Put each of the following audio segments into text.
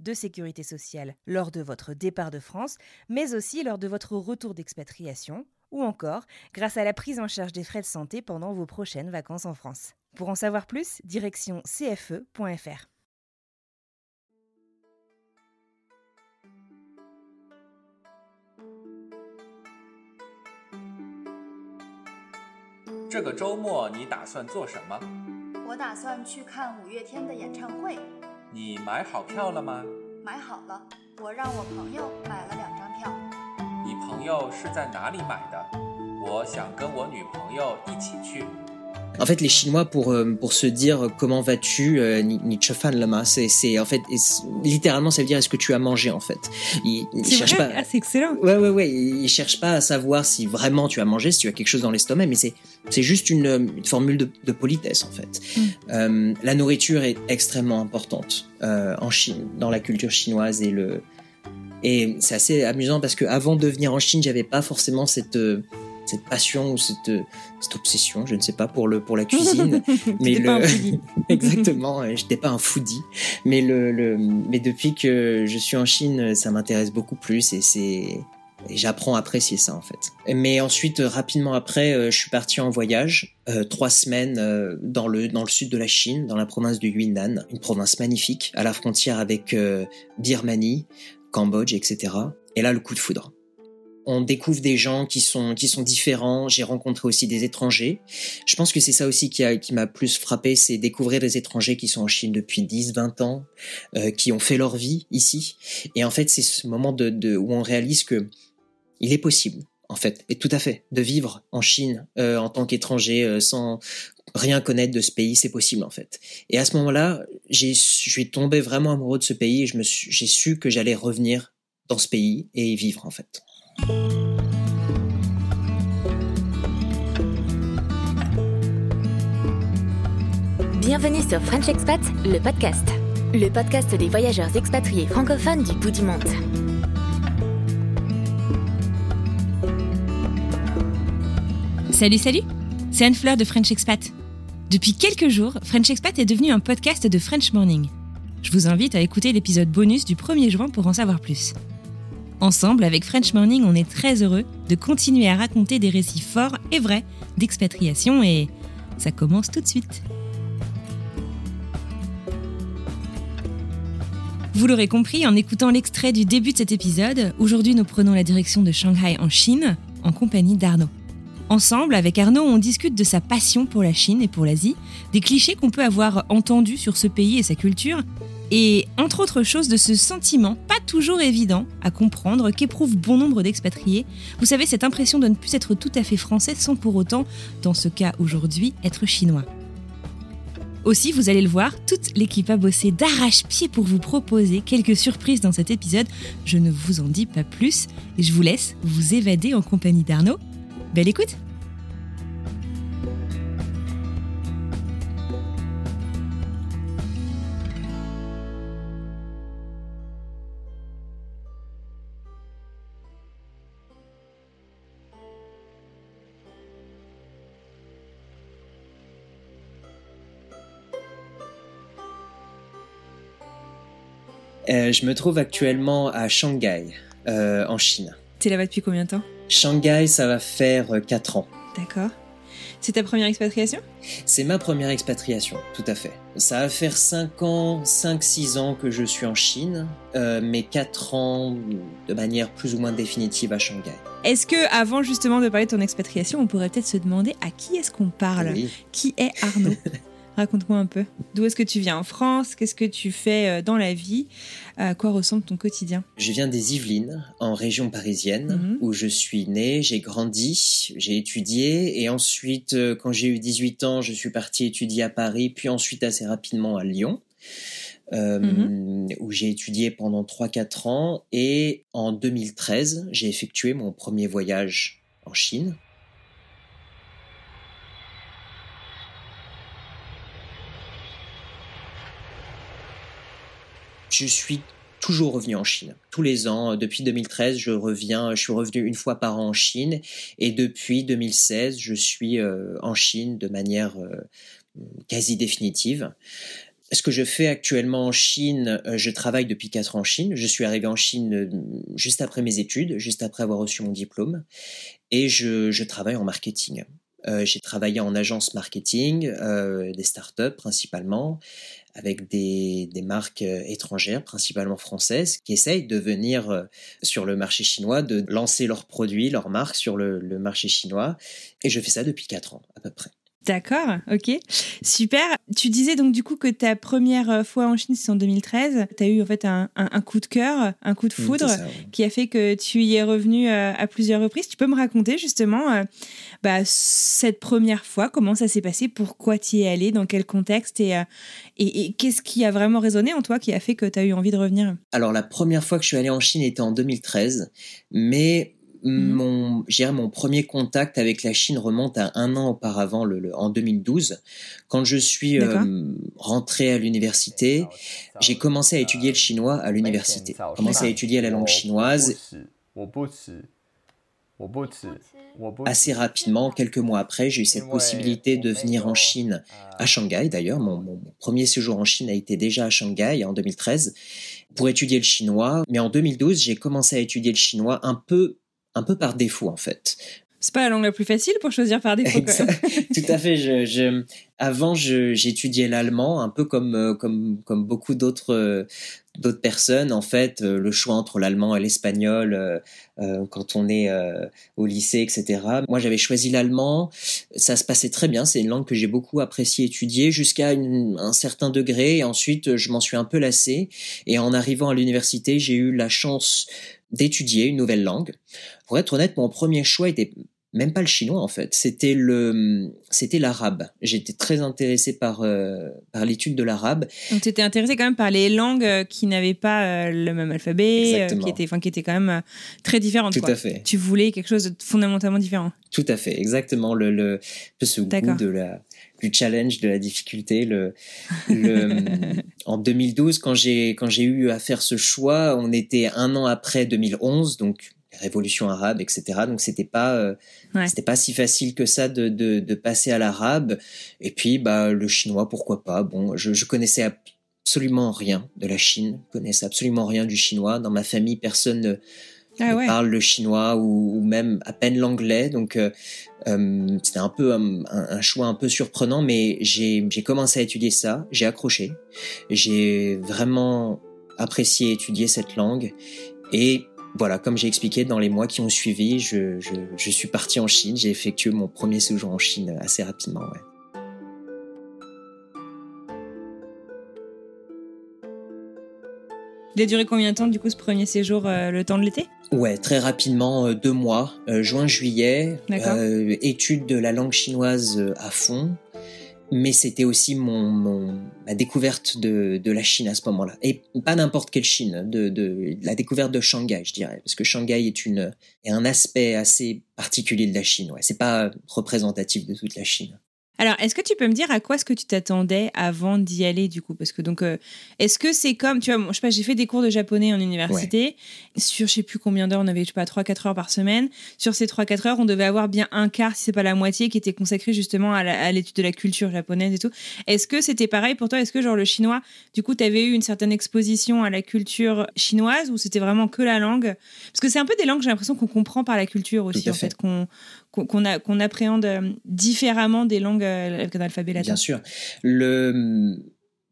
de sécurité sociale lors de votre départ de France, mais aussi lors de votre retour d'expatriation, ou encore grâce à la prise en charge des frais de santé pendant vos prochaines vacances en France. Pour en savoir plus, direction cfe.fr. “这个周末你打算做什么？”“我打算去看五月天的演唱会。”“ 你买好票了吗？”“买好了，我让我朋友买了两张票。”“你朋友是在哪里买的？”“我想跟我女朋友一起去。” En fait, les Chinois, pour, euh, pour se dire comment vas-tu, euh, ni fan lama, c'est, c'est en fait, littéralement, ça veut dire est-ce que tu as mangé, en fait? Ils, ils cherchent pas. Ah, c'est excellent. Ouais, ouais, ouais. Ils cherchent pas à savoir si vraiment tu as mangé, si tu as quelque chose dans l'estomac, mais c'est, c'est juste une, une formule de, de, politesse, en fait. Mm. Euh, la nourriture est extrêmement importante euh, en Chine, dans la culture chinoise et le. Et c'est assez amusant parce que avant de venir en Chine, j'avais pas forcément cette euh, cette passion ou cette, cette obsession, je ne sais pas pour le pour la cuisine, mais le pas exactement, j'étais pas un foodie, mais le, le mais depuis que je suis en Chine, ça m'intéresse beaucoup plus et c'est j'apprends à apprécier ça en fait. Mais ensuite, rapidement après, euh, je suis parti en voyage, euh, trois semaines euh, dans le dans le sud de la Chine, dans la province du Yunnan, une province magnifique, à la frontière avec Birmanie, Cambodge, etc. Et là, le coup de foudre on découvre des gens qui sont qui sont différents. J'ai rencontré aussi des étrangers. Je pense que c'est ça aussi qui a qui m'a plus frappé, c'est découvrir des étrangers qui sont en Chine depuis 10, 20 ans, euh, qui ont fait leur vie ici. Et en fait, c'est ce moment de, où on réalise que il est possible, en fait, et tout à fait, de vivre en Chine euh, en tant qu'étranger euh, sans rien connaître de ce pays, c'est possible en fait. Et à ce moment-là, j'ai je suis tombé vraiment amoureux de ce pays et je me j'ai su que j'allais revenir dans ce pays et y vivre en fait. Bienvenue sur French Expat, le podcast. Le podcast des voyageurs expatriés francophones du bout du monde. Salut, salut C'est Anne Fleur de French Expat. Depuis quelques jours, French Expat est devenu un podcast de French Morning. Je vous invite à écouter l'épisode bonus du 1er juin pour en savoir plus. Ensemble, avec French Morning, on est très heureux de continuer à raconter des récits forts et vrais d'expatriation et ça commence tout de suite. Vous l'aurez compris en écoutant l'extrait du début de cet épisode, aujourd'hui nous prenons la direction de Shanghai en Chine en compagnie d'Arnaud. Ensemble, avec Arnaud, on discute de sa passion pour la Chine et pour l'Asie, des clichés qu'on peut avoir entendus sur ce pays et sa culture, et entre autres choses de ce sentiment pas toujours évident à comprendre qu'éprouvent bon nombre d'expatriés. Vous savez, cette impression de ne plus être tout à fait français sans pour autant, dans ce cas aujourd'hui, être chinois. Aussi, vous allez le voir, toute l'équipe a bossé d'arrache-pied pour vous proposer quelques surprises dans cet épisode. Je ne vous en dis pas plus et je vous laisse vous évader en compagnie d'Arnaud. Belle écoute Euh, je me trouve actuellement à Shanghai, euh, en Chine. T'es là-bas depuis combien de temps? Shanghai, ça va faire 4 euh, ans. D'accord. c'est ta première expatriation? C'est ma première expatriation, tout à fait. Ça va faire 5 ans, 5-6 ans que je suis en Chine, euh, mais 4 ans de manière plus ou moins définitive à Shanghai. Est-ce que, avant justement de parler de ton expatriation, on pourrait peut-être se demander à qui est-ce qu'on parle? Oui. Qui est Arnaud? Raconte-moi un peu. D'où est-ce que tu viens en France? Qu'est-ce que tu fais euh, dans la vie? À quoi ressemble ton quotidien? Je viens des Yvelines, en région parisienne, Mhm. où je suis né, j'ai grandi, j'ai étudié, et ensuite, euh, quand j'ai eu 18 ans, je suis parti étudier à Paris, puis ensuite assez rapidement à Lyon, euh, Mhm. où j'ai étudié pendant 3-4 ans, et en 2013, j'ai effectué mon premier voyage en Chine. Je suis toujours revenu en Chine. Tous les ans, depuis 2013, je reviens, je suis revenu une fois par an en Chine et depuis 2016, je suis euh, en Chine de manière euh, quasi définitive. Ce que je fais actuellement en Chine, euh, je travaille depuis quatre ans en Chine. Je suis arrivé en Chine euh, juste après mes études, juste après avoir reçu mon diplôme, et je, travaille en marketing. Euh, j'ai travaillé en agence marketing, euh, des startups principalement, avec des, marques euh, étrangères, principalement françaises, qui essayent de venir euh, sur le marché chinois, de lancer leurs produits, leurs marques sur le, le marché chinois. Et je fais ça depuis quatre ans à peu près. D'accord, ok. Super. Tu disais donc du coup que ta première euh, fois en Chine, c'est en 2013. Tu as eu en fait un, un- un coup de cœur, un coup de Mm, foudre c'est ça, ouais. qui a fait que tu y es revenu euh, à plusieurs reprises. Tu peux me raconter justement euh, bah, cette première fois, comment ça s'est passé, pourquoi tu y es allé, dans quel contexte et, euh, et, et qu'est-ce qui a vraiment résonné en toi qui a fait que tu as eu envie de revenir? Alors la première fois que je suis allé en Chine était en 2013, mais Mhm. mon, mon premier contact avec la Chine remonte à un an auparavant, le, le- en 2012, quand je suis euh, rentré à l'université. J'ai commencé à étudier le chinois à l'université. Commencé à étudier la langue chinoise assez rapidement. Quelques mois après, j'ai eu cette possibilité de venir en Chine, à Shanghai d'ailleurs. Mon, mon premier séjour en Chine a été déjà à Shanghai en 2013 pour étudier le chinois. Mais en 2012, j'ai commencé à étudier le chinois un peu, un peu par défaut en fait. C'est pas la langue la plus facile pour choisir par défaut. quand même. Exact. Tout à fait. Je, je, avant, je- j'étudiais l'allemand, un peu comme, euh, comme, comme beaucoup d'autres, euh, d'autres personnes. En fait, euh, le choix entre l'allemand et l'espagnol, euh, quand on est euh, au lycée, etc. Moi, j'avais choisi l'allemand. Ça se passait très bien. C'est une langue que j'ai beaucoup apprécié étudier jusqu'à un certain degré. Et ensuite, je m'en suis un peu lassé. Et en arrivant à l'université, j'ai eu la chance d'étudier une nouvelle langue. Pour être honnête, mon premier choix était même pas le chinois en fait, c'était le c'était l'arabe. J'étais très intéressé par euh, par l'étude de l'arabe. Donc tu étais intéressé quand même par les langues euh, qui n'avaient pas euh, le même alphabet, euh, qui étaient, enfin qui étaient quand même très différentes. Tout quoi. à fait. Tu voulais quelque chose de fondamentalement différent. Tout à fait, exactement le le ce goût de la du challenge, de la difficulté. Le, le en 2012 quand j'ai quand j'ai eu à faire ce choix, on était un an après 2011, donc révolution arabe, etc. Donc c'était pas euh, Ouais. c'était pas si facile que ça de de, de passer à l'arabe. Et puis bah le chinois, pourquoi pas. Bon, je je connaissais absolument rien de la Chine, je connaissais absolument rien du chinois. Dans ma famille, personne ne Ah ouais. parle le chinois ou, ou même à peine l'anglais. Donc euh, euh, c'était un peu un, un choix un peu surprenant, mais j'ai j'ai commencé à étudier ça, j'ai accroché, j'ai vraiment apprécié étudier cette langue et voilà, comme j'ai expliqué, dans les mois qui ont suivi, je, je, je suis parti en Chine, j'ai effectué mon premier séjour en Chine assez rapidement. Ouais. Il a duré combien de temps du coup ce premier séjour, euh, le temps de l'été? Ouais, très rapidement, euh, deux mois, euh, juin-juillet, étude de la langue chinoise à fond, mais c'était aussi mon, mon ma découverte de, de la Chine à ce moment-là, et pas n'importe quelle Chine, de, de la découverte de Shanghai, je dirais, parce que Shanghai est une est un aspect assez particulier de la Chine. Ouais, c'est pas représentatif de toute la Chine. Alors, est-ce que tu peux me dire à quoi est-ce que tu t'attendais avant d'y aller du coup? Parce que donc, euh, est-ce que c'est comme, tu vois, je sais pas, j'ai fait des cours de japonais en université. Sur je sais plus combien d'heures, on avait, je sais pas, 3-4 heures par semaine. Sur ces 3-4 heures, on devait avoir bien un quart, si c'est pas la moitié, qui était consacré justement à l'étude de la culture japonaise et tout. Est-ce que c'était pareil pour toi? Est-ce que genre le chinois, du coup, tu avais eu une certaine exposition à la culture chinoise ou c'était vraiment que la langue? Parce que c'est un peu des langues, j'ai l'impression qu'on comprend par la culture aussi, en fait. fait, qu'on qu'on qu'on appréhende différemment des langues avec un alphabet latin Bien sûr. Le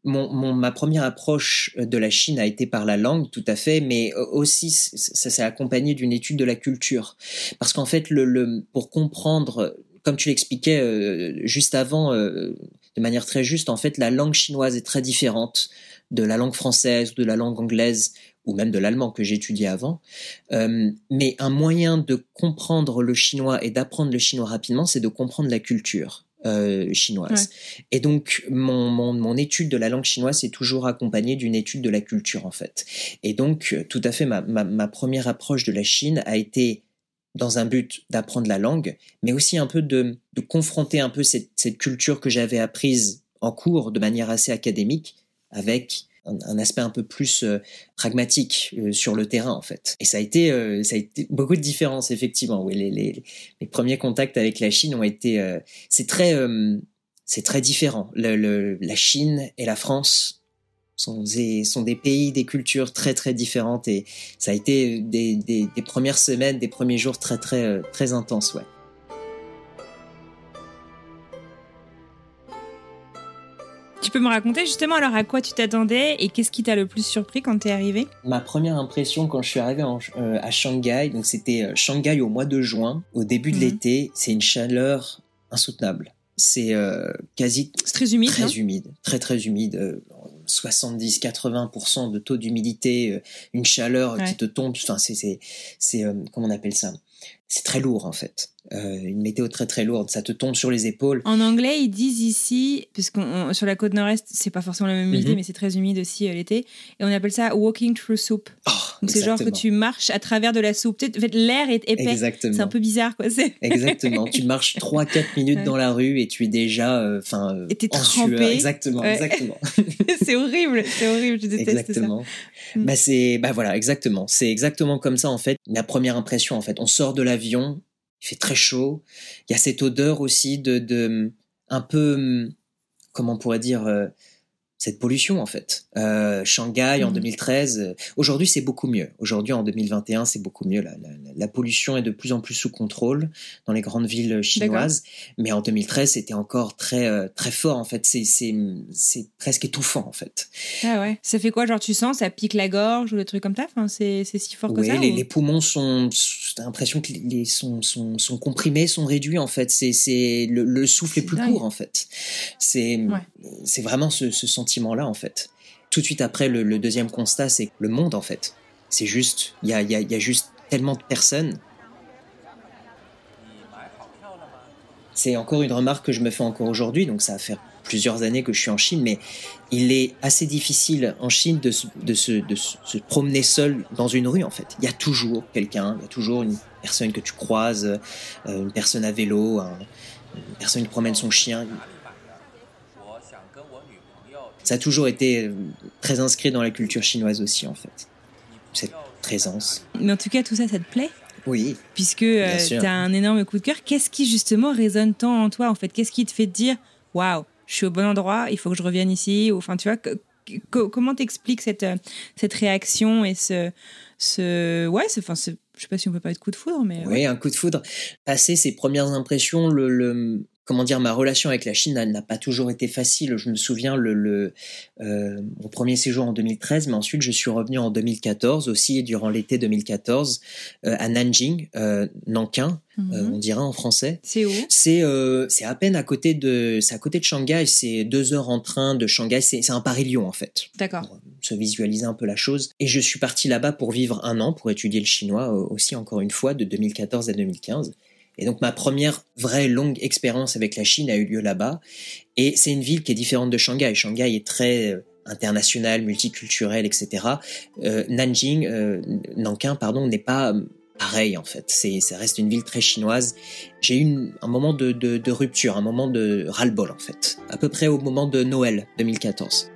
mon, ma première approche de la Chine a été par la langue, tout à fait, mais aussi ça s'est accompagné d'une étude de la culture. Parce qu'en fait, le, pour comprendre, comme tu l'expliquais euh, juste avant, euh, de manière très juste, en fait, la langue chinoise est très différente de la langue française ou de la langue anglaise ou même de l'allemand que j'étudiais avant. Euh, mais un moyen de comprendre le chinois et d'apprendre le chinois rapidement, c'est de comprendre la culture. Euh, chinoise. Et donc, mon, mon, mon, étude de la langue chinoise est toujours accompagnée d'une étude de la culture, en fait. Et donc, tout à fait, ma, ma, ma première approche de la Chine a été dans un but d'apprendre la langue, mais aussi un peu de, de confronter un peu cette, cette culture que j'avais apprise en cours de manière assez académique avec un, aspect un peu plus euh, pragmatique euh, sur le terrain en fait. Et ça a été, euh, ça a été beaucoup de différences effectivement. Oui, les, les, les, premiers contacts avec la Chine ont été, c'est très, c'est très différent. La Chine et la France sont des, sont des pays, des cultures très très différentes et ça a été des, des, des premières semaines, des premiers jours très très très intenses, ouais. Tu peux me raconter justement alors à quoi tu t'attendais et qu'est-ce qui t'a le plus surpris quand t'es arrivé Ma première impression quand je suis arrivé euh, à Shanghai, donc c'était euh, Shanghai au mois de juin, au début de mhm. l'été, c'est une chaleur insoutenable. C'est euh, quasi très humide, très humide, très très humide. 70-80% de taux d'humidité, une chaleur qui te tombe. Enfin, c'est c'est c'est comment on appelle ça? C'est très lourd en fait. Euh, une météo très très lourde, ça te tombe sur les épaules. En anglais, ils disent ici, parce sur la côte nord-est, c'est pas forcément la même humidité, mhm. mais c'est très humide aussi euh, l'été, et on appelle ça walking through soup. Oh, Donc c'est genre que tu marches à travers de la soupe. En fait, l'air est épais. C'est un peu bizarre, quoi. Exactement. tu marches 3-4 minutes dans la rue et tu es déjà, euh, enfin, euh, trempé. Exactement, exactement. c'est horrible, c'est horrible. Je déteste exactement. ça. Mm. Bah c'est, bah voilà, exactement. C'est exactement comme ça en fait. Ma première impression en fait, on sort de l'avion il fait très chaud. Il y a cette odeur aussi de, de un peu, comment on pourrait dire, euh, cette pollution en fait. Euh, Shanghai en 2013, mhm. euh, aujourd'hui c'est beaucoup mieux. Aujourd'hui en 2021 c'est beaucoup mieux. La, la, la, pollution est de plus en plus sous contrôle dans les grandes villes chinoises, mais en 2013 c'était encore très euh, très fort en fait. C'est presque étouffant en fait. Ah ouais. Ça fait quoi? Genre tu sens ça pique la gorge ou des trucs comme ça? Enfin c'est c'est si fort que ça. Les, les poumons sont t'as l'impression que les sont, sont sont comprimés, sont réduits en fait. C'est c'est le, le souffle est, plus court en fait. C'est c'est vraiment ce, ce sentiment là en fait. Tout de suite après, le, deuxième constat, c'est le monde, en fait. C'est juste, il y a, y a juste tellement de personnes. C'est encore une remarque que je me fais encore aujourd'hui, donc ça va faire plusieurs années que je suis en Chine, mais il est assez difficile en Chine de, de, se, de se promener seul dans une rue, en fait. Il y a toujours quelqu'un, il y a toujours une personne que tu croises, euh, une personne à vélo, une personne qui promène son chien ça a toujours été euh, très inscrit dans la culture chinoise aussi, en fait. Cette présence. Mais en tout cas, tout ça, ça te plaît? Oui. Puisque euh, tu as un énorme coup de cœur. Qu'est-ce qui, justement, résonne tant en toi, en fait? Qu'est-ce qui te fait dire waouh, je suis au bon endroit, il faut que je revienne ici Enfin, tu vois, comment t'expliques cette, euh, cette réaction et ce. ce ouais, enfin, je sais pas si on peut pas être coup de foudre, mais. Oui, un coup de foudre. Passer ses premières impressions, le, le, comment dire, ma relation avec la Chine n'a pas toujours été facile. Je me souviens le, le euh, mon premier séjour en 2013, mais ensuite je suis revenu en 2014 aussi durant l'été 2014 euh, à Nanjing, euh, Nankin, mhm. on dirait en français. C'est où? C'est c'est à peine à côté de c'est à côté de Shanghai. C'est deux heures en train de Shanghai. C'est un Paris-Lyon en fait. D'accord. Se visualiser un peu la chose. Et je suis parti là-bas pour vivre un an pour étudier le chinois aussi encore une fois de 2014 à 2015. Et donc ma première vraie longue expérience avec la Chine a eu lieu là-bas. Et c'est une ville qui est différente de Shanghai. Shanghai est très euh, international, multiculturel, etc. Euh, Nanjing, euh, Nankin, pardon, n'est pas euh, pareil en fait. C'est, ça reste une ville très chinoise. J'ai eu un moment de, de, de rupture, un moment de ras-le-bol en fait, à peu près au moment de Noël 2014.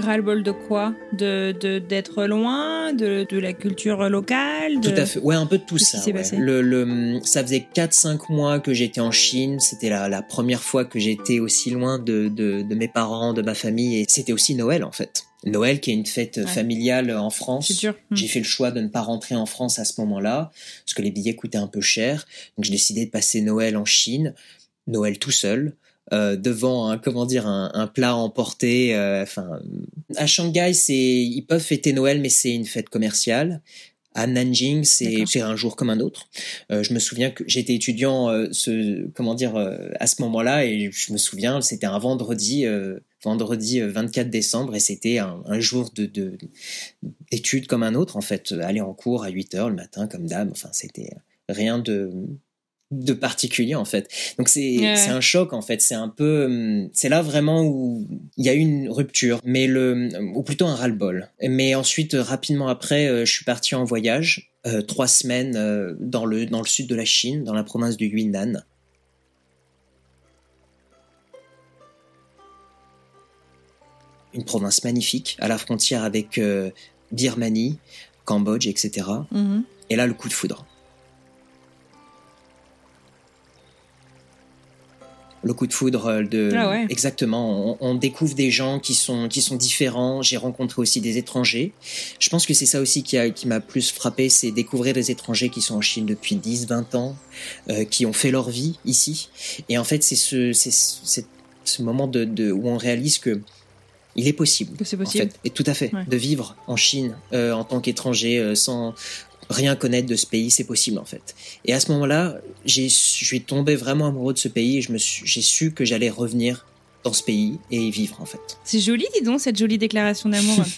Ras-le-bol de quoi De d'être loin de, de, la culture locale Tout à fait. Ouais, un peu de tout ça. Le, le, ça faisait 4-5 mois que j'étais en Chine. C'était la, la première fois que j'étais aussi loin de, de, de, mes parents, de ma famille. Et c'était aussi Noël, en fait. Noël, qui est une fête Ouais. familiale en France. Mm. J'ai fait le choix de ne pas rentrer en France à ce moment-là, parce que les billets coûtaient un peu cher. Donc j'ai décidé de passer Noël en Chine, Noël tout seul, euh, devant un, comment dire, un, un plat emporté. euh, Enfin, à Shanghai, c'est ils peuvent fêter Noël, mais c'est une fête commerciale. À Nanjing, c'est un jour comme un autre. Euh, je me souviens que j'étais étudiant, euh, ce, comment dire, euh, à ce moment-là, et je me souviens, c'était un vendredi, vendredi euh, 24 décembre, et c'était un, un jour de- d'études comme un autre, en fait. Aller en cours à 8 heures le matin, comme d'hab. Enfin, c'était rien de de particulier en fait. Donc c'est Ouais. c'est un choc en fait, c'est un peu hum, c'est là vraiment où il y a eu une rupture, mais le ou plutôt un ras-le-bol. Mais ensuite rapidement après, euh, je suis parti en voyage euh, trois semaines euh, dans le dans le sud de la Chine, dans la province du Yunnan. Une province magnifique à la frontière avec euh, Birmanie, Cambodge, etc. Mhm. Et là, le coup de foudre. Le coup de foudre euh, de Ah ouais. exactement. On, on découvre des gens qui sont qui sont différents. J'ai rencontré aussi des étrangers. Je pense que c'est ça aussi qui a qui m'a plus frappé, c'est découvrir des étrangers qui sont en Chine depuis 10, 20 ans, euh, qui ont fait leur vie ici. Et en fait, c'est ce c'est c'est ce moment de, de où on réalise que il est possible Que c'est en possible. fait, et tout à fait, Ouais. de vivre en Chine euh, en tant qu'étranger euh, sans rien connaître de ce pays, c'est possible en fait. Et à ce moment-là, j'ai, je suis tombé vraiment amoureux de ce pays et j'ai su que j'allais revenir dans ce pays et y vivre en fait. C'est joli, dis donc, cette jolie déclaration d'amour.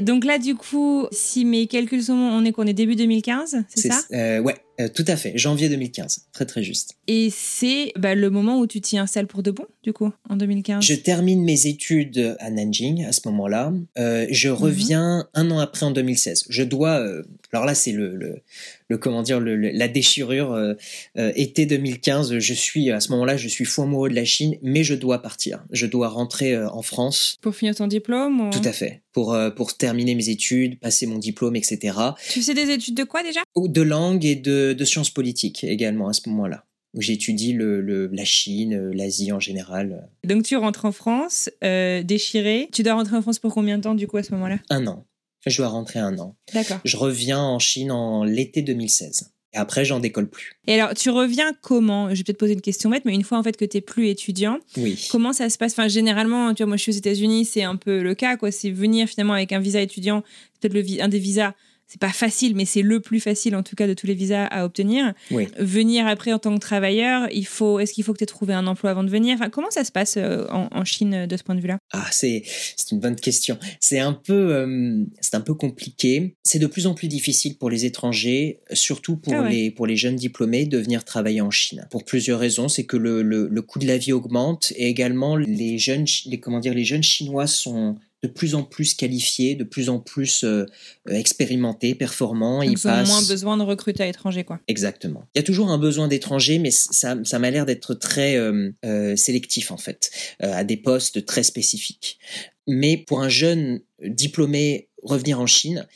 Donc là, du coup, si mes calculs sont bons, on est qu'on est début 2015, c'est ça euh, Ouais, euh, tout à fait. Janvier 2015, très très juste. Et c'est bah, le moment où tu t'y installes pour de bon, du coup, en 2015. Je termine mes études à Nanjing à ce moment-là. Euh, je Mhm. reviens un an après en 2016. Je dois, euh, alors là c'est le, le, le comment dire, le, la déchirure. euh, euh, été 2015, je suis à ce moment-là, je suis fou amoureux de la Chine, mais je dois partir. Je dois rentrer euh, en France. Pour finir ton diplôme ou- Tout à fait. Pour euh, pour terminer mes études, passer mon diplôme, etc. Tu faisais des études de quoi déjà? De langue et de, de sciences politiques également à ce moment-là. Où j'étudie le, le, la Chine, l'Asie en général. Donc tu rentres en France, euh, déchiré. Tu dois rentrer en France pour combien de temps, du coup, à ce moment-là? Un an. Je dois rentrer un an. D'accord. Je reviens en Chine en l'été 2016. Et après, j'en décolle plus. Et alors, tu reviens comment? Je vais peut-être poser une question bête, mais une fois en fait que tu n'es plus étudiant, Oui. Comment ça se passe? Enfin, généralement, tu vois, moi, je suis aux États-Unis, c'est un peu le cas, quoi. C'est venir finalement avec un visa étudiant, peut-être un des visas. C'est pas facile, mais c'est le plus facile en tout cas de tous les visas à obtenir. Oui. Venir après en tant que travailleur, il faut. Est-ce qu'il faut que tu aies trouvé un emploi avant de venir? Enfin, comment ça se passe euh, en, en Chine euh, de ce point de vue-là? Ah, c'est une bonne question. C'est un peu euh, c'est un peu compliqué. C'est de plus en plus difficile pour les étrangers, surtout pour Ah ouais. les pour les jeunes diplômés, de venir travailler en Chine. Pour plusieurs raisons, c'est que le, le, le coût de la vie augmente et également les jeunes les comment dire les jeunes chinois sont de plus en plus qualifiés, de plus en plus euh, expérimentés, performants. Donc, Ils Ils ont passent moins besoin de recruter à l'étranger, quoi. Exactement. Il y a toujours un besoin d'étrangers, mais ça, ça m'a l'air d'être très euh, euh, sélectif en fait, euh, à des postes très spécifiques. Mais pour un jeune diplômé revenir en Chine,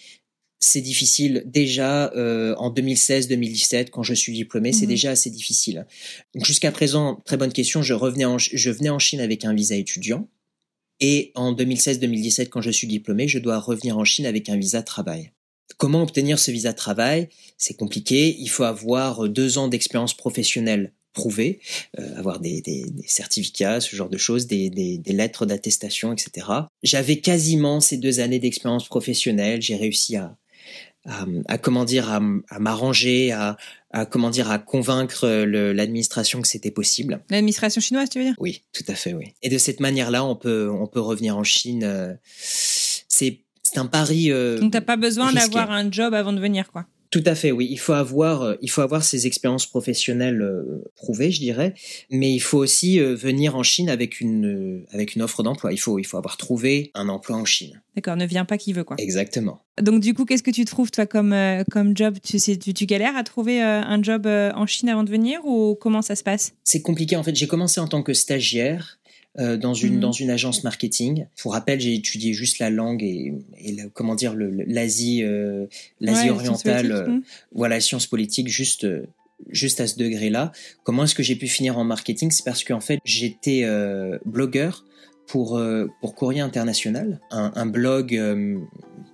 c'est difficile déjà euh, en 2016-2017 quand je suis diplômé, c'est Mhm. déjà assez difficile. Jusqu'à présent, très bonne question, je revenais en, je venais en Chine avec un visa étudiant. Et en 2016-2017, quand je suis diplômé, je dois revenir en Chine avec un visa travail. Comment obtenir ce visa travail? C'est compliqué. Il faut avoir deux ans d'expérience professionnelle prouvée, euh, avoir des, certificats, ce genre de choses, des, lettres d'attestation, etc. J'avais quasiment ces deux années d'expérience professionnelle. J'ai réussi à, comment dire, à m'arranger, à, à comment dire, à convaincre le- l'administration que c'était possible. L'administration chinoise, tu veux dire? Oui, tout à fait, oui. Et de cette manière-là, on peut, on peut revenir en Chine. euh, c'est, c'est un pari. euh, Donc, t'as pas besoin d'avoir un job avant de venir, quoi. Tout à fait, oui. Il faut avoir, euh, il faut avoir ces expériences professionnelles euh, prouvées, je dirais, mais il faut aussi euh, venir en Chine avec une, avec une offre d'emploi. Il faut, il faut avoir trouvé un emploi en Chine. D'accord, ne viens pas qui veut, quoi. Exactement. Donc du coup, qu'est-ce que tu trouves toi comme comme job? Tu tu, tu galères à trouver un job en Chine avant de venir ou comment ça se passe? C'est compliqué en fait. J'ai commencé en tant que stagiaire. Euh, dans une Mhm. dans une agence marketing. Pour rappel, j'ai étudié juste la langue et, et le- comment dire l'Asie euh, l'Asie Ouais, orientale, sciences euh, politiques, hmm. voilà sciences politiques juste euh, juste à ce degré-là. Comment est-ce que j'ai pu finir en marketing? C'est parce qu'en fait, j'étais euh, blogueur pour, euh, pour Courrier International, un, un blog euh,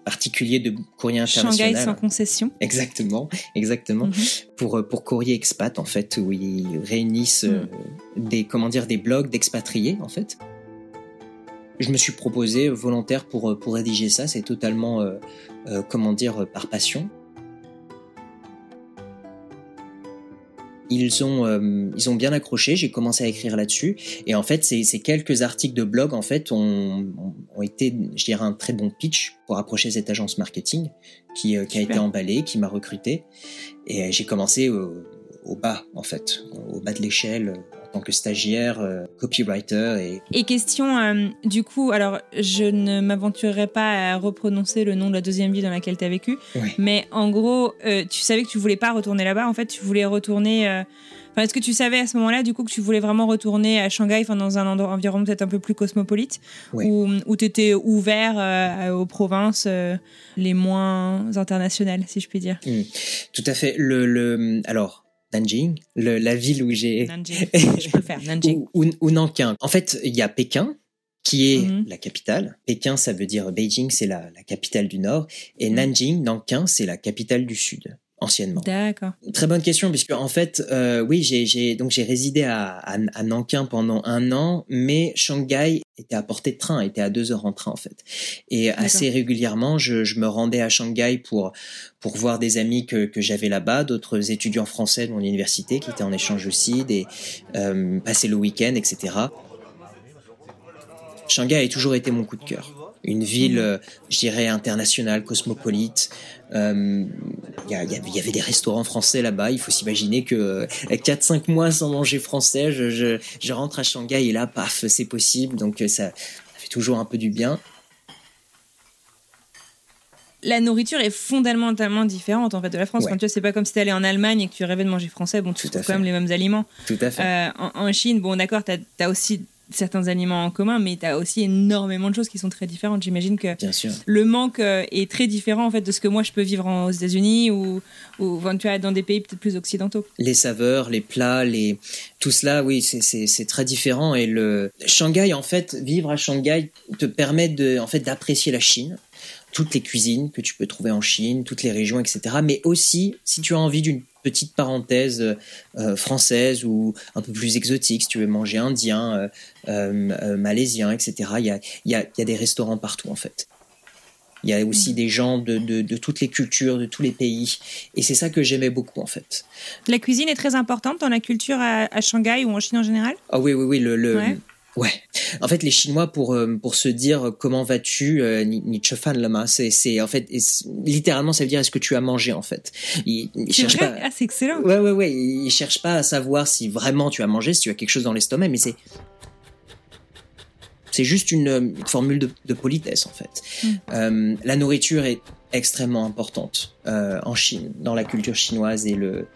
particulier de Courrier International. Shanghai sans concession. Exactement, exactement. Mhm. Pour, euh, pour Courrier Expat, en fait, où ils réunissent euh, des, comment dire, des blogs d'expatriés, en fait. Je me suis proposé volontaire pour, euh, pour rédiger ça. C'est totalement, euh, euh, comment dire, par passion. Ils ont, euh, ils ont bien accroché. J'ai commencé à écrire là-dessus. Et en fait, ces, ces quelques articles de blog, en fait, ont, ont été, je dirais, un très bon pitch pour approcher cette agence marketing qui, euh, qui a été emballée, qui m'a recruté. Et j'ai commencé au, au bas, en fait, au bas de l'échelle, tant que stagiaire, euh, copywriter et Et question, euh, du coup, alors je ne m'aventurerai pas à reprononcer le nom de la deuxième ville dans laquelle tu as vécu, Oui. mais en gros, euh, tu savais que tu voulais pas retourner là-bas, en fait, tu voulais retourner. Enfin, est-ce que tu savais à ce moment-là, du coup, que tu voulais vraiment retourner à Shanghai, enfin, dans un endroit, environnement peut-être un peu plus cosmopolite, Oui. où, où tu étais ouvert euh, aux provinces euh, les moins internationales, si je puis dire? Tout à fait le, le alors Nanjing, le, la ville où j'ai Nanjing, je Nanjing. ou, ou, ou Nankin. En fait, il y a Pékin qui est Mhm. la capitale. Pékin, ça veut dire Beijing, c'est la, la capitale du nord, et Mhm. Nanjing, Nankin, c'est la capitale du sud anciennement. D'accord. Très bonne question puisque en fait, euh, oui, j'ai, donc j'ai résidé à, à, à Nankin pendant un an, mais Shanghai était à portée de train, était à deux heures en train en fait. Et assez régulièrement, je, je me rendais à Shanghai pour pour voir des amis que, que j'avais là-bas, d'autres étudiants français de mon université qui étaient en échange aussi, des euh, passer le week-end, etc. Shanghai a toujours été mon coup de cœur. Une ville, euh, je dirais, internationale, cosmopolite. Euh, Il y, il y avait- il y avait des restaurants français là-bas. Il faut s'imaginer que euh, 4-5 mois sans manger français, je, je, je rentre à Shanghai et là, paf, c'est possible. Donc euh, ça, ça fait toujours un peu du bien. la nourriture est fondamentalement différente en fait de la France. Ouais. Quand tu c'est pas comme si tu allais en Allemagne et que tu rêvais de manger français. Bon, tu Tout trouves quand même les mêmes aliments. Tout à fait. Euh, en, en Chine, bon, d'accord, tu as, aussi certains aliments en commun, mais tu as aussi énormément de choses qui sont très différentes. J'imagine que Bien sûr. le manque euh, est très différent en fait de ce que moi je peux vivre en- aux États-Unis ou, ou tu vois, dans des pays peut-être plus occidentaux. les saveurs, les plats, les tout cela, oui, c'est très différent. Et le Shanghai, en fait, vivre à Shanghai te permet de, en fait, d'apprécier la Chine, toutes les cuisines que tu peux trouver en Chine, toutes les régions, etc. Mais aussi, si tu as envie d'une petite parenthèse euh, française ou un peu plus exotique, si tu veux manger indien, euh, euh, euh, malaisien, etc. Il y a, il y, a, il y a des restaurants partout, en fait. Il y a aussi des gens de, de, de toutes les cultures, de tous les pays. Et c'est ça que j'aimais beaucoup, en fait. La cuisine est très importante dans la culture à, à Shanghai ou en Chine en général? Ah oui, oui, oui, le, le- Ouais. Ouais. En fait, les Chinois, pour, euh, pour se dire euh, comment vas-tu, euh, ni, chefan lama, c'est, c'est, en fait, littéralement, ça veut dire est-ce que tu as mangé, en fait? Ils, ils cherchent vrai pas. Ah, c'est excellent. Ouais, ouais, ouais. Ils cherchent pas à savoir si vraiment tu as mangé, si tu as quelque chose dans l'estomac, mais c'est. C'est juste une, euh, une formule de, de politesse, en fait. Mm. Euh, la nourriture est extrêmement importante euh, en Chine, dans la culture chinoise et le.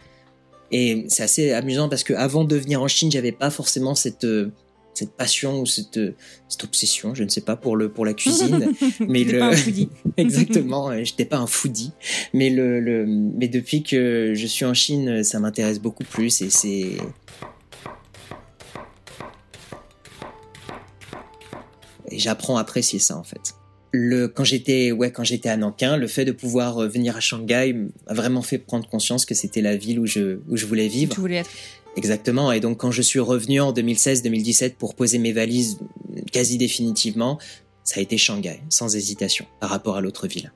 Et c'est assez amusant parce que avant de venir en Chine, j'avais pas forcément cette euh, cette passion ou cette euh, cette obsession, je ne sais pas pour le pour la cuisine, mais le pas un foodie. exactement, j'étais pas un foodie, mais le, le mais depuis que je suis en Chine, ça m'intéresse beaucoup plus et c'est et j'apprends à apprécier ça en fait. Le, quand j'étais ouais quand j'étais à Nankin, le fait de pouvoir euh, venir à Shanghai m'a vraiment fait prendre conscience que c'était la ville où je où je voulais vivre. Tu voulais être. Exactement. Et donc, quand je suis revenu en 2016-2017 pour poser mes valises quasi définitivement, ça a été Shanghai, sans hésitation, par rapport à l'autre ville.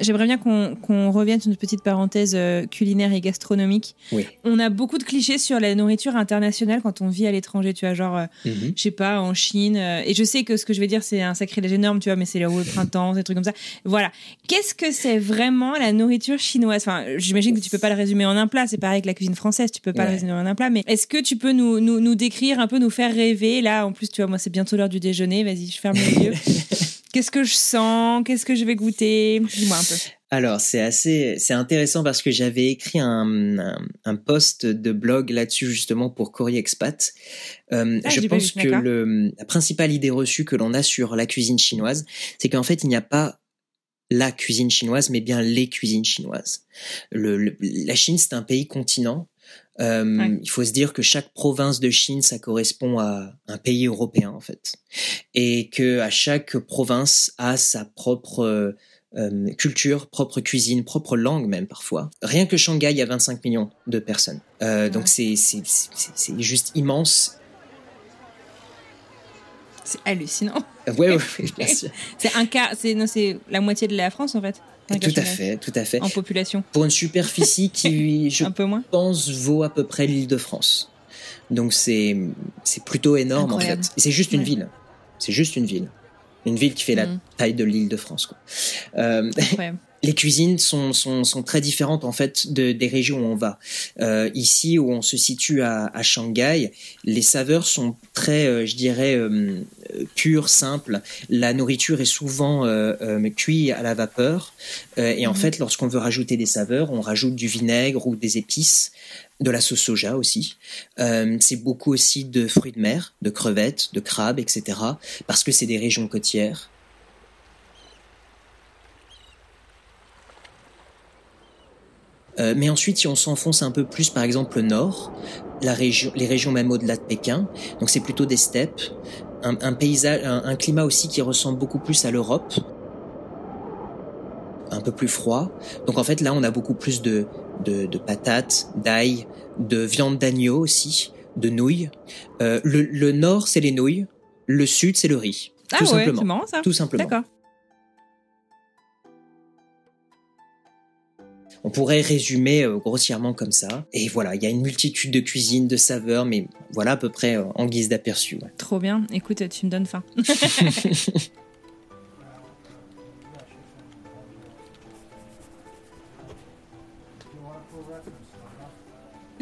J'aimerais bien qu'on revienne sur une petite parenthèse euh, culinaire et gastronomique. Oui. On a beaucoup de clichés sur la nourriture internationale quand on vit à l'étranger, tu vois, genre, euh, Mhm. je sais pas, en Chine. euh, et je sais que ce que je vais dire, c'est un sacrilège énorme, tu vois, mais c'est le printemps, des trucs comme ça. Voilà. Qu'est-ce que c'est vraiment la nourriture chinoise? Enfin, j'imagine que tu peux pas le résumer en un plat. C'est pareil avec la cuisine française, tu peux pas le résumer en un plat. Mais est-ce que tu peux nous, nous, nous décrire un peu, nous faire rêver? Là, en plus, tu vois, moi, c'est bientôt l'heure du déjeuner. Vas-y, je ferme les yeux. Qu'est-ce que je sens? Qu'est-ce que je vais goûter? Dis-moi un peu. Alors, c'est assez, c'est intéressant parce que j'avais écrit un, un, un post de blog là-dessus justement pour Courrier Expat. Euh, Ah, je pense que le, la principale idée reçue que l'on a sur la cuisine chinoise, c'est qu'en fait, il n'y a pas la cuisine chinoise, mais bien les cuisines chinoises. Le, le- la Chine, c'est un pays continent. Euh, Ouais. Il faut se dire que chaque province de Chine, ça correspond à un pays européen en fait, et que à chaque province a sa propre euh, euh, culture, propre cuisine, propre langue même parfois. Rien que Shanghai, il y a 25 millions de personnes. Euh, Donc c'est juste immense. C'est hallucinant. Ouais, ouais, ouais, bien sûr. C'est un quart, c'est la moitié de la France en fait. Tout à fait, tout à fait. En population, Pour une superficie qui, je un peu moins. pense, vaut à peu près l'île de France. Donc c'est c'est plutôt énorme Incroyable. en fait. C'est juste une ville. C'est juste une ville. Une ville qui fait la Mhm. taille de l'île de France. Quoi. Euh, les cuisines sont, sont, sont très différentes en fait de, des régions où on va. Euh, ici où on se situe à, à Shanghai, les saveurs sont très, euh, je dirais, euh, pures, simples. La nourriture est souvent euh, cuite à la vapeur. Euh, et en Mhm. fait, lorsqu'on veut rajouter des saveurs, on rajoute du vinaigre ou des épices, de la sauce soja aussi. Euh, c'est beaucoup aussi de fruits de mer, de crevettes, de crabes, etc. Parce que c'est des régions côtières. Euh, mais ensuite, si on s'enfonce un peu plus, par exemple, au nord, la région, les régions même au-delà de Pékin, donc c'est plutôt des steppes, un, paysage, un climat aussi qui ressemble beaucoup plus à l'Europe, un peu plus froid. Donc en fait, là, on a beaucoup plus de, de, de patates, d'ail, de viande d'agneau aussi, de nouilles. Euh, le, le nord, c'est les nouilles. Le sud, c'est le riz. Ah tout ouais, simplement. c'est marrant ça. Tout simplement. D'accord. On pourrait résumer euh, grossièrement comme ça. Et voilà, il y a une multitude de cuisines, de saveurs, mais voilà à peu près euh, en guise d'aperçu. ouais. Trop bien. Écoute, tu me donnes faim.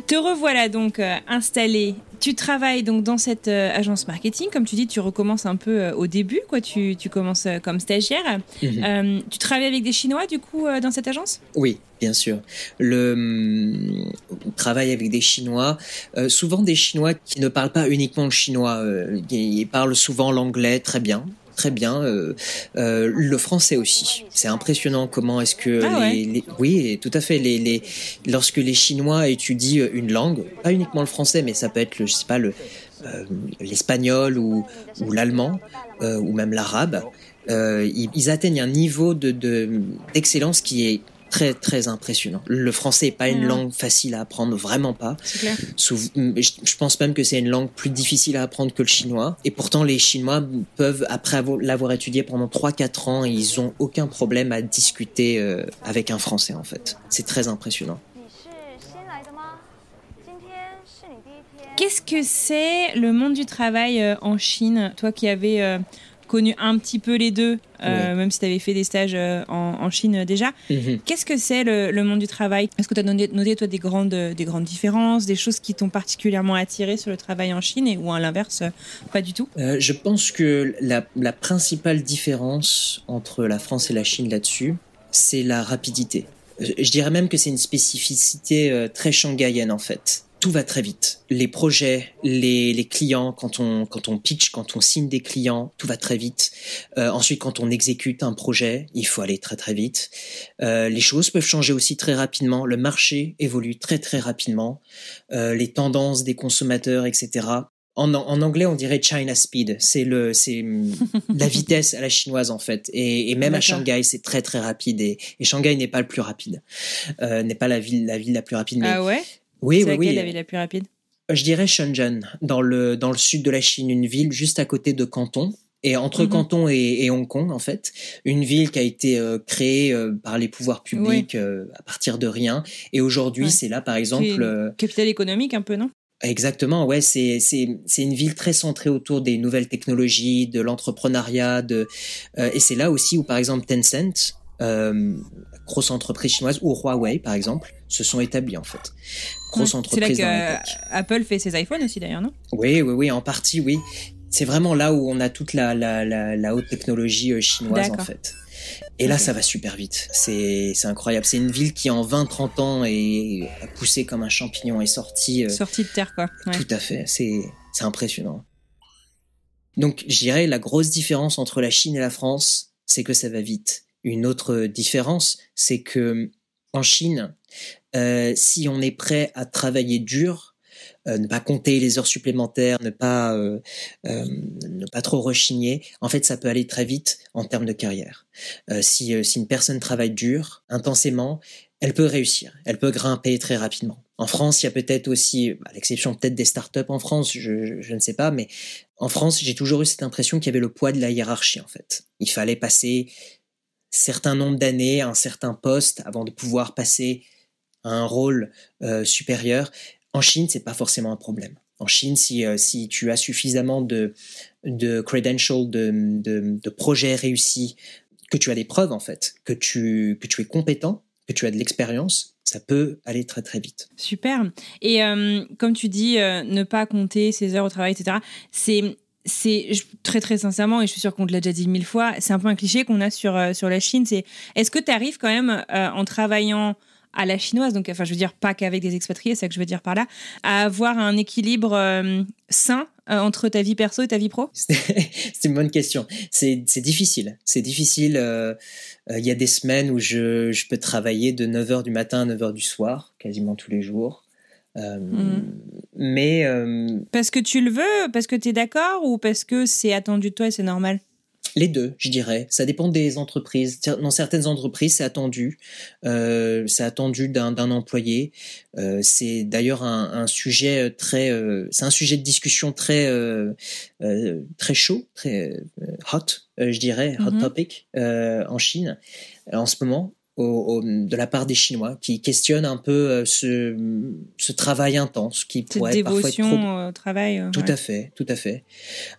Te revoilà donc euh, installé. Tu travailles donc dans cette euh, agence marketing. Comme tu dis, tu recommences un peu euh, au début. quoi. Tu, tu commences comme stagiaire. Mhm. Euh, tu travailles avec des Chinois du coup dans cette agence? Oui, bien sûr. Le hum, on travaille avec des Chinois, euh, souvent des Chinois qui ne parlent pas uniquement le chinois, euh, ils parlent souvent l'anglais très bien. Très bien, euh, euh, le français aussi. C'est impressionnant comment est-ce que Ah les, les- oui, tout à fait. Les, les, lorsque les Chinois étudient une langue, pas uniquement le français, mais ça peut être le, je sais pas le euh, l'espagnol ou, ou l'allemand ou même l'arabe, ils, ils atteignent un niveau de de- d'excellence qui est très très impressionnant. Le français n'est pas une langue facile à apprendre, vraiment pas. Je pense même que c'est une langue plus difficile à apprendre que le chinois. Et pourtant, les Chinois peuvent, après l'avoir étudié pendant 3-4 ans, ils ont aucun problème à discuter euh, avec un français en fait. C'est très impressionnant. Qu'est-ce que c'est le monde du travail euh, en Chine? Toi qui avais... Euh, connu un petit peu les deux, euh, même si tu avais fait des stages euh, en, en Chine déjà. Mhm. Qu'est-ce que c'est le, le monde du travail? Est-ce que tu as noté, noté, toi, des grandes, des grandes différences, des choses qui t'ont particulièrement attiré sur le travail en Chine et, ou à l'inverse, euh, pas du tout? Euh, je pense que la, la principale différence entre la France et la Chine là-dessus, c'est la rapidité. Je dirais même que c'est une spécificité très shanghaïenne en fait. Tout va très vite. Les projets, les, les clients, quand on, quand on pitch, quand on signe des clients, tout va très vite. Euh, ensuite, quand on exécute un projet, il faut aller très très vite. Euh, les choses peuvent changer aussi très rapidement. Le marché évolue très très rapidement. Euh, les tendances des consommateurs, etc. En, en anglais, on dirait China Speed. C'est le, c'est la vitesse à la chinoise en fait. Et, et même à. Shanghai, c'est très très rapide. Et, et Shanghai n'est pas le plus rapide, euh, n'est pas la ville, la ville la plus rapide. Mais Ah ouais? Oui, oui, laquelle oui. la ville la plus rapide? Je dirais Shenzhen, dans le dans le sud de la Chine, une ville juste à côté de Canton. Et entre Mhm. Canton et, et Hong Kong, en fait, une ville qui a été euh, créée euh, par les pouvoirs publics euh, à partir de rien. Et aujourd'hui, Ouais. c'est là, par exemple, euh, Capitale économique un peu, non? Exactement, ouais, c'est c'est c'est une ville très centrée autour des nouvelles technologies, de l'entrepreneuriat, de euh, et c'est là aussi où par exemple Tencent, euh, grosse entreprise chinoise, ou Huawei par exemple, se sont établis en fait. Grosse Ouais. C'est là entreprise que euh. Apple fait ses iPhones aussi d'ailleurs, non? Oui, oui, oui, en partie, oui. c'est vraiment là où on a toute la, la, la, la haute technologie chinoise en fait. Et là, ça va super vite. C'est incroyable. C'est une ville qui, en 20-30 ans, est a poussé comme un champignon, est sortie. sortie de terre, quoi. Tout à fait. C'est impressionnant. Donc, je dirais, la grosse différence entre la Chine et la France, c'est que ça va vite. Une autre différence, c'est que en Chine, euh, si on est prêt à travailler dur, euh, ne pas compter les heures supplémentaires, ne pas euh, ne pas trop rechigner, en fait, ça peut aller très vite en termes de carrière. si si une personne travaille dur, intensément, elle peut réussir, elle peut grimper très rapidement. En France, il y a peut-être aussi, à l'exception peut-être des startups en France, je, ne sais pas, mais en France, j'ai toujours eu cette impression qu'il y avait le poids de la hiérarchie en fait. Il fallait passer certain nombre d'années à un certain poste avant de pouvoir passer un rôle euh, supérieur. En Chine, c'est pas forcément un problème. En Chine, si, euh, si tu as suffisamment de, de credentials, de, de, projets réussis, que tu as des preuves en fait, que tu, que tu es compétent, que tu as de l'expérience, ça peut aller très très vite. Super. Et euh, comme tu dis, ne pas compter ses heures au travail, etc. C'est c'est très très sincèrement et je suis sûre qu'on te l'a déjà dit mille fois c'est un peu un cliché qu'on a sur sur la Chine est-ce que tu arrives quand même en travaillant à la chinoise, donc enfin je veux dire pas qu'avec des expatriés, c'est ça que je veux dire par là, à avoir un équilibre euh, sain euh, entre ta vie perso et ta vie pro? C'est une bonne question. C'est difficile. C'est difficile. Euh, il y a des semaines où je, je peux travailler de 9h du matin à 9h du soir, quasiment tous les jours. Mm. Mais. Parce que tu le veux, parce que tu es d'accord? Ou parce que c'est attendu de toi et c'est normal? Les deux, je dirais. Ça dépend des entreprises. Dans certaines entreprises, c'est attendu. Euh, c'est attendu d'un employé. Euh, c'est d'ailleurs un, sujet très, euh, c'est un sujet de discussion très, très chaud, très hot, je dirais, hot mm-hmm. topic en Chine en ce moment de la part des Chinois qui questionnent un peu euh, ce, ce travail intense qui pourrait Cette parfois être trop... au travail. Euh, tout à fait, tout à fait.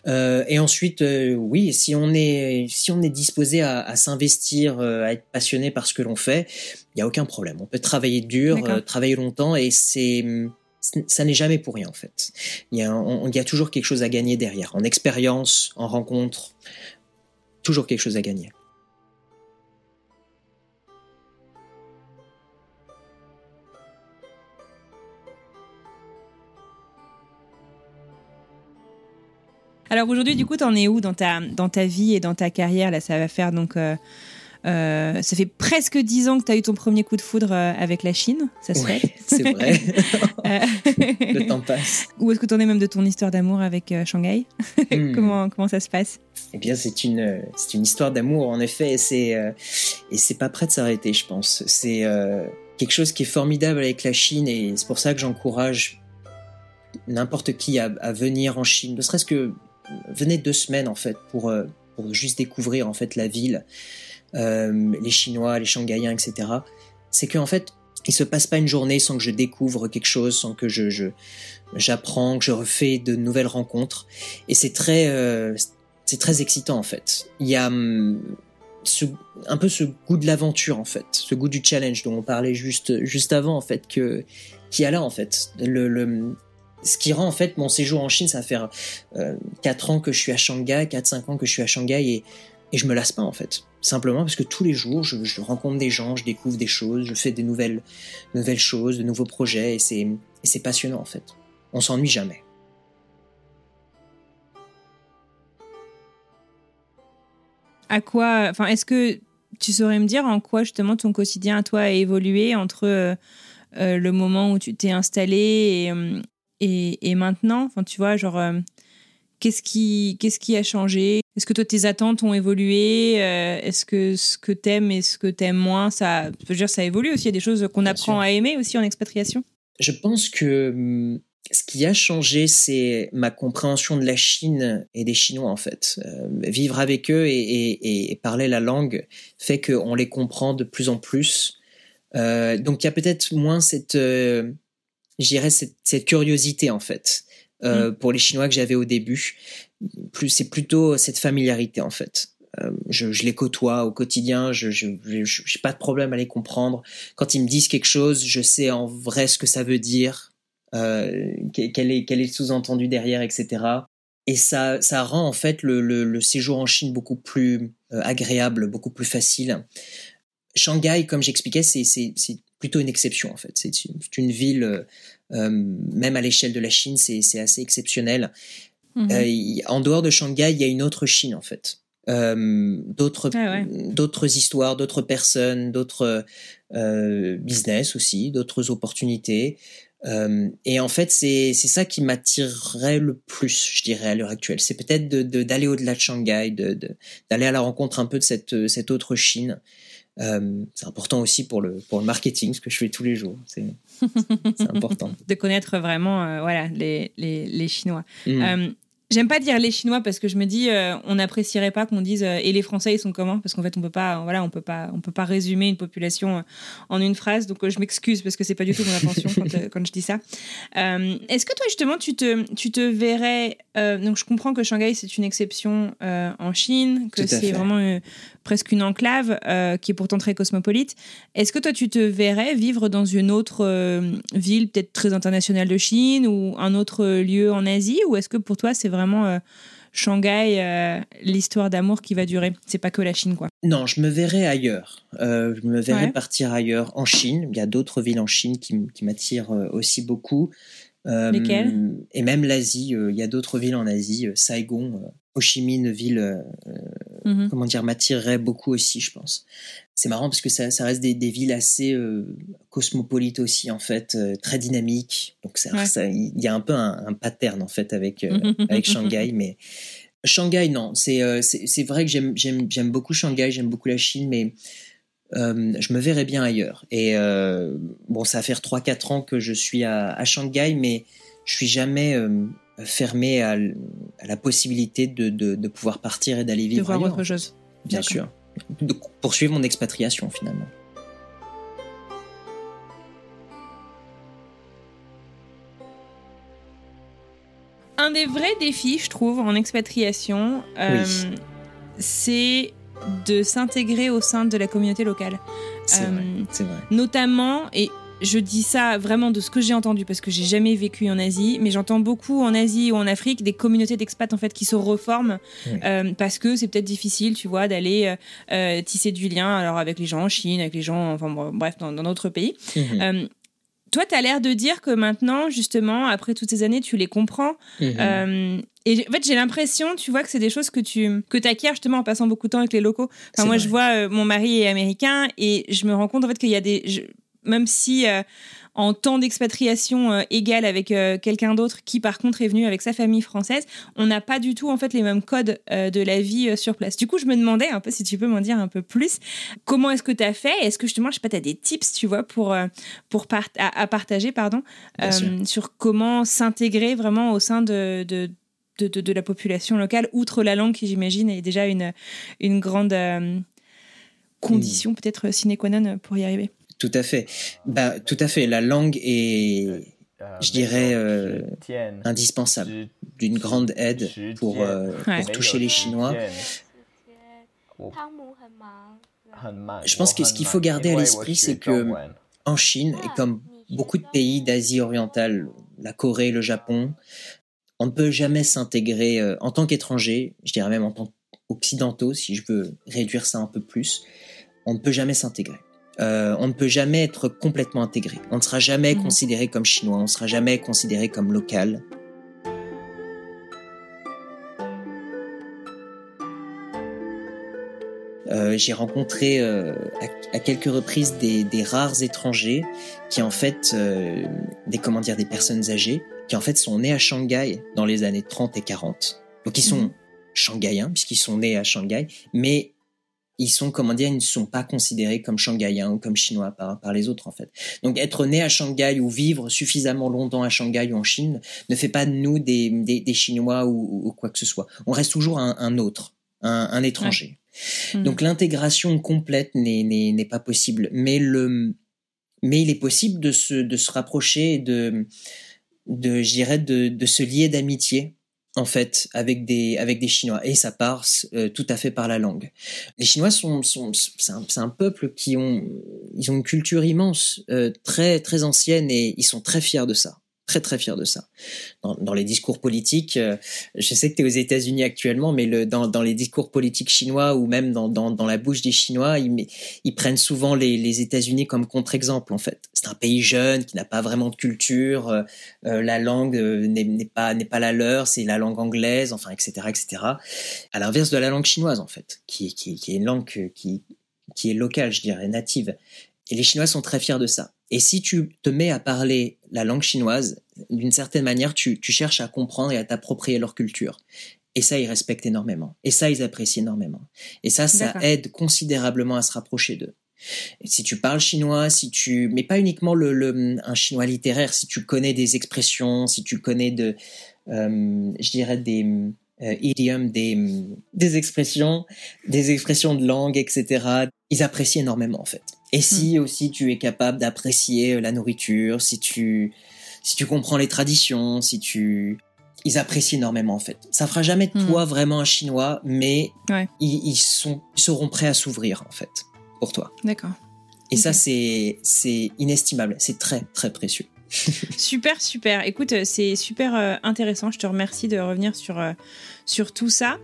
Euh, et ensuite, oui, si on est si on est disposé à, à s'investir, à être passionné par ce que l'on fait, il y a aucun problème. On peut travailler dur, travailler longtemps, et c'est ça n'est jamais pour rien en fait. Il y, a, il y a toujours quelque chose à gagner derrière, en expérience, en rencontre, toujours quelque chose à gagner. Alors aujourd'hui, du coup, t'en es où dans ta, dans ta vie et dans ta carrière Là, ça va faire donc. Euh, euh, ça fait presque dix ans que tu as eu ton premier coup de foudre euh, avec la Chine, ça se fait? C'est vrai. Le temps passe. Où est-ce que tu en es même de ton histoire d'amour avec Shanghai? Hmm. comment, comment ça se passe? Eh bien, c'est une, c'est une histoire d'amour, en effet, et c'est, et c'est pas prêt de s'arrêter, je pense. C'est quelque chose qui est formidable avec la Chine, et c'est pour ça que j'encourage n'importe qui à, à venir en Chine, ne serait-ce que venez deux semaines en fait pour, euh, pour juste découvrir en fait la ville, euh, les Chinois, les Shanghaïens, etc. C'est qu'en fait, il se passe pas une journée sans que je découvre quelque chose, sans que je, j'apprends, que je refais de nouvelles rencontres. Et c'est très, euh, c'est très excitant en fait. Il y a hum, ce, un peu ce goût de l'aventure en fait, ce goût du challenge dont on parlait juste juste avant en fait que qui a là en fait. Ce qui rend en fait mon séjour en Chine, ça va faire euh, 4 ans que je suis à Shanghai, 4-5 ans que je suis à Shanghai et, et je me lasse pas en fait. Simplement parce que tous les jours, je, rencontre des gens, je découvre des choses, je fais des nouvelles, choses, de nouveaux projets et c'est, passionnant en fait. On s'ennuie jamais. À quoi, enfin, est-ce que tu saurais me dire en quoi justement ton quotidien à toi a évolué entre euh, euh, le moment où tu t'es installé et, et, maintenant Enfin, tu vois, genre, euh, qu'est-ce qui, qu'est-ce qui a changé? Est-ce que toi, tes attentes ont évolué? Euh, Est-ce que ce que t'aimes et ce que t'aimes moins, ça, je veux dire, ça évolue aussi. Il y a des choses qu'on apprend à aimer aussi en expatriation. Je pense que ce qui a changé, c'est ma compréhension de la Chine et des Chinois, en fait. Euh, vivre avec eux et, et, parler la langue fait qu'on les comprend de plus en plus. donc il y a peut-être moins cette j'irais cette, cette curiosité en fait euh, mm. pour les Chinois que j'avais au début. Plus c'est plutôt cette familiarité en fait. Euh, je, je, les côtoie au quotidien, je n'ai pas de problème à les comprendre. Quand ils me disent quelque chose, je sais en vrai ce que ça veut dire, euh, quel est quel est le sous-entendu derrière, etc. et ça, ça rend en fait le, le, séjour en Chine beaucoup plus agréable, beaucoup plus facile. Shanghai, comme j'expliquais, c'est plutôt une exception en fait. C'est une ville, même à l'échelle de la Chine, c'est assez exceptionnel. Mhm. en dehors de Shanghai, il y a une autre Chine en fait. Euh, d'autres ah d'autres histoires, d'autres personnes, d'autres euh, business aussi, d'autres opportunités. Euh, et en fait, c'est ça qui m'attirerait le plus, je dirais à l'heure actuelle. C'est peut-être de d'aller au-delà de Shanghai, de d'aller à la rencontre un peu de cette cette autre Chine. C'est important aussi pour le pour le marketing, ce que je fais tous les jours. C'est important. de connaître vraiment voilà les les, les Chinois. Mmh. J'aime pas dire les Chinois parce que je me dis euh, on n'apprécierait pas qu'on dise euh, et les Français ils sont comment? Parce qu'en fait on peut pas voilà on peut pas on peut pas résumer une population euh, en une phrase donc je m'excuse parce que c'est pas du tout mon intention quand, quand, je dis ça. Est-ce que toi justement tu te tu te verrais donc je comprends que Shanghai c'est une exception en Chine que c'est vraiment presque une enclave qui est pourtant très cosmopolite. Est-ce que toi tu te verrais vivre dans une autre ville peut-être très internationale de Chine ou un autre lieu en Asie? Ou est-ce que pour toi c'est vraiment euh, Shanghai, euh, l'histoire d'amour qui va durer? C'est pas que la Chine, quoi. Non, je me verrais ailleurs. Euh, je me verrais partir ailleurs, en Chine. Il y a d'autres villes en Chine qui, m'attirent aussi beaucoup. Lesquelles? Et même l'Asie. il y a d'autres villes en Asie. Saigon, Ho Chi Minh, ville, mhm. comment dire, m'attirerait beaucoup aussi, je pense c'est marrant parce que ça, ça reste des, des, villes assez euh, cosmopolites aussi en fait, euh, très dynamiques. Donc il y a un peu un, un pattern en fait avec euh, avec Shanghai, mais Shanghai non, c'est c'est vrai que j'aime beaucoup Shanghai, j'aime beaucoup la Chine, mais je me verrais bien ailleurs. Et bon, ça va faire 3-4 ans que je suis à, à, Shanghai, mais je suis jamais fermé à, à, la possibilité de, de, de pouvoir partir et d'aller vivre de voir ailleurs. autre chose. Bien sûr de poursuivre mon expatriation finalement. Un des vrais défis, je trouve, en expatriation, euh, c'est de s'intégrer au sein de la communauté locale. C'est vrai, euh, vrai. Notamment, et je dis ça vraiment de ce que j'ai entendu parce que j'ai jamais vécu en Asie, mais j'entends beaucoup en Asie ou en Afrique des communautés d'expats en fait qui se reforment euh, parce que c'est peut-être difficile, tu vois, d'aller euh, euh, tisser du lien alors avec les gens en Chine, avec les gens, enfin bref, dans d'autres pays. Mhm. Toi, tu as l'air de dire que maintenant, justement, après toutes ces années, tu les comprends. Mhm. et en fait, j'ai l'impression, tu vois, que c'est des choses que tu que acquiers justement en passant beaucoup de temps avec les locaux. Enfin, moi, je vois, mon mari est américain et je me rends compte en fait qu'il y a des même si euh, en temps d'expatriation euh, égal avec euh, quelqu'un d'autre qui par contre est venu avec sa famille française, on n'a pas du tout en fait les mêmes codes de la vie sur place. Du coup, je me demandais un peu si tu peux m'en dire un peu plus. Comment est-ce que tu as fait? Est-ce que justement, je sais pas, tu as des tips, tu vois, pour, pour à, partager, pardon, sur comment s'intégrer vraiment au sein de, de de, de, la population locale, outre la langue qui, j'imagine, est déjà une, une grande condition, peut-être sine qua non, pour y arriver? Tout à fait. Bah, tout à fait. La langue est, je dirais, euh, indispensable, d'une grande aide pour, euh, pour toucher les Chinois. Je pense que ce qu'il faut garder à l'esprit, c'est que en Chine, et comme beaucoup de pays d'Asie orientale, la Corée, le Japon, on ne peut jamais s'intégrer euh, en tant qu'étranger, je dirais même en tant qu'occidentaux, si je veux réduire ça un peu plus, on ne peut jamais s'intégrer. Euh, on ne peut jamais être complètement intégré. On ne sera jamais mhm. considéré comme chinois, on ne sera jamais considéré comme local. Euh, j'ai rencontré euh, à, quelques reprises des, rares étrangers qui en fait, des comment dire, des personnes âgées, qui en fait sont nés à Shanghai dans les années 30 et 40. Donc ils sont mhm. shanghaïens puisqu'ils sont nés à Shanghai, mais ils sont, comment dire, ils ne sont pas considérés comme shanghaïens ou comme chinois par, par les autres, en fait. Donc, être né à Shanghai ou vivre suffisamment longtemps à Shanghai ou en Chine ne fait pas de nous des, des, Chinois ou, quoi que ce soit. On reste toujours un, autre, un, étranger. Hmm. Donc, l'intégration complète n'est pas possible. Mais le, mais il est possible de se, de se rapprocher de, de, je dirais, de, de se lier d'amitié en fait avec des avec des Chinois et ça passe euh, tout à fait par la langue. Les Chinois sont, sont c'est un, un, peuple qui ont ils ont une culture immense, euh, très très ancienne et ils sont très fiers de ça. Très très fier de ça. Dans, dans les discours politiques, euh, je sais que tu es aux États-Unis actuellement, mais le, dans, dans les discours politiques chinois ou même dans, dans, la bouche des Chinois, ils, ils prennent souvent les, les États-Unis comme contre-exemple en fait. C'est un pays jeune qui n'a pas vraiment de culture, euh, euh la langue euh, n'est pas pas la leur, c'est la langue anglaise, enfin etc etc. À l'inverse de la langue chinoise en fait, qui, qui, qui est une langue qui qui est locale, je dirais, native. Et les Chinois sont très fiers de ça. Et si tu te mets à parler la langue chinoise, d'une certaine manière, tu, tu, cherches à comprendre et à t'approprier leur culture. Et ça, ils respectent énormément. Et ça, ils apprécient énormément. Et ça, ça aide considérablement à se rapprocher d'eux. Si tu parles chinois, si tu, mais pas uniquement le, le, un chinois littéraire, si tu connais des expressions, si tu connais de, euh, je dirais des euh, idiomes, des, des expressions, des expressions de langue, etc. Ils apprécient énormément en fait. Et si hmm. aussi tu es capable d'apprécier euh, la nourriture, si tu, si tu comprends les traditions, si tu, ils apprécient énormément en fait. Ça fera jamais de hmm. toi vraiment un chinois, mais ils, ils, sont, seront prêts à s'ouvrir en fait pour toi. D'accord. Et ça c'est, c'est inestimable, c'est très très précieux. super, super. Écoute, euh, c'est super euh, intéressant. Je te remercie de revenir sur, sur tout ça.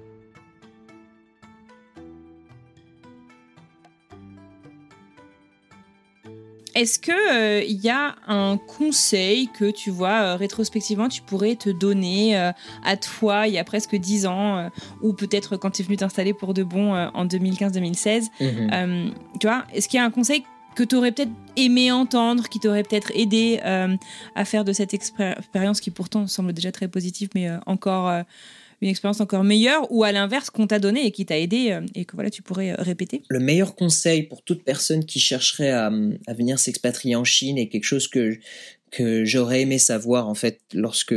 Est-ce que il euh, y a un conseil que tu vois euh, rétrospectivement tu pourrais te donner euh, à toi il y a presque dix ans ou peut-être quand tu es venu t'installer pour de bon en 2015-2016 mhm. Tu vois, est-ce qu'il y a un conseil que tu aurais peut-être aimé entendre, qui t'aurait peut-être aidé à faire de cette expérience qui pourtant semble déjà très positive, mais encore une expérience encore meilleure ou à l'inverse qu'on t'a donné et qui t'a aidé euh, et que voilà tu pourrais euh, répéter? Le meilleur conseil pour toute personne qui chercherait à, à venir s'expatrier en Chine est quelque chose que que j'aurais aimé savoir en fait lorsque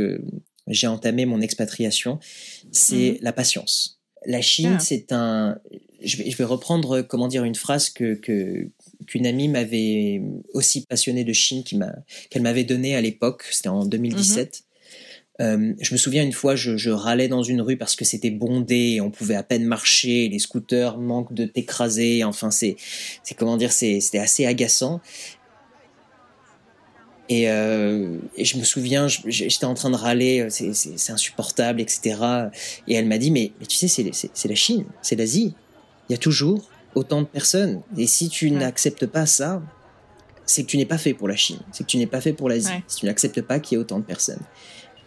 j'ai entamé mon expatriation, c'est mhm. la patience. La Chine, ah. c'est un. Je vais, je vais, reprendre comment dire une phrase que qu'une amie m'avait aussi passionnée de Chine qui m'a qu'elle m'avait donnée à l'époque. C'était en 2017. Euh, je me souviens une fois, je, je, râlais dans une rue parce que c'était bondé, on pouvait à peine marcher, les scooters manquent de t'écraser. Enfin, c'est, c'est comment dire, c'était assez agaçant. Et, euh, et, je me souviens, j'étais en train de râler, c'est insupportable, etc. Et elle m'a dit, mais, mais tu sais, c'est la Chine, c'est l'Asie. Il y a toujours autant de personnes. Et si tu n'acceptes pas ça, c'est que tu n'es pas fait pour la Chine, c'est que tu n'es pas fait pour l'Asie. Si tu n'acceptes pas qu'il y ait autant de personnes.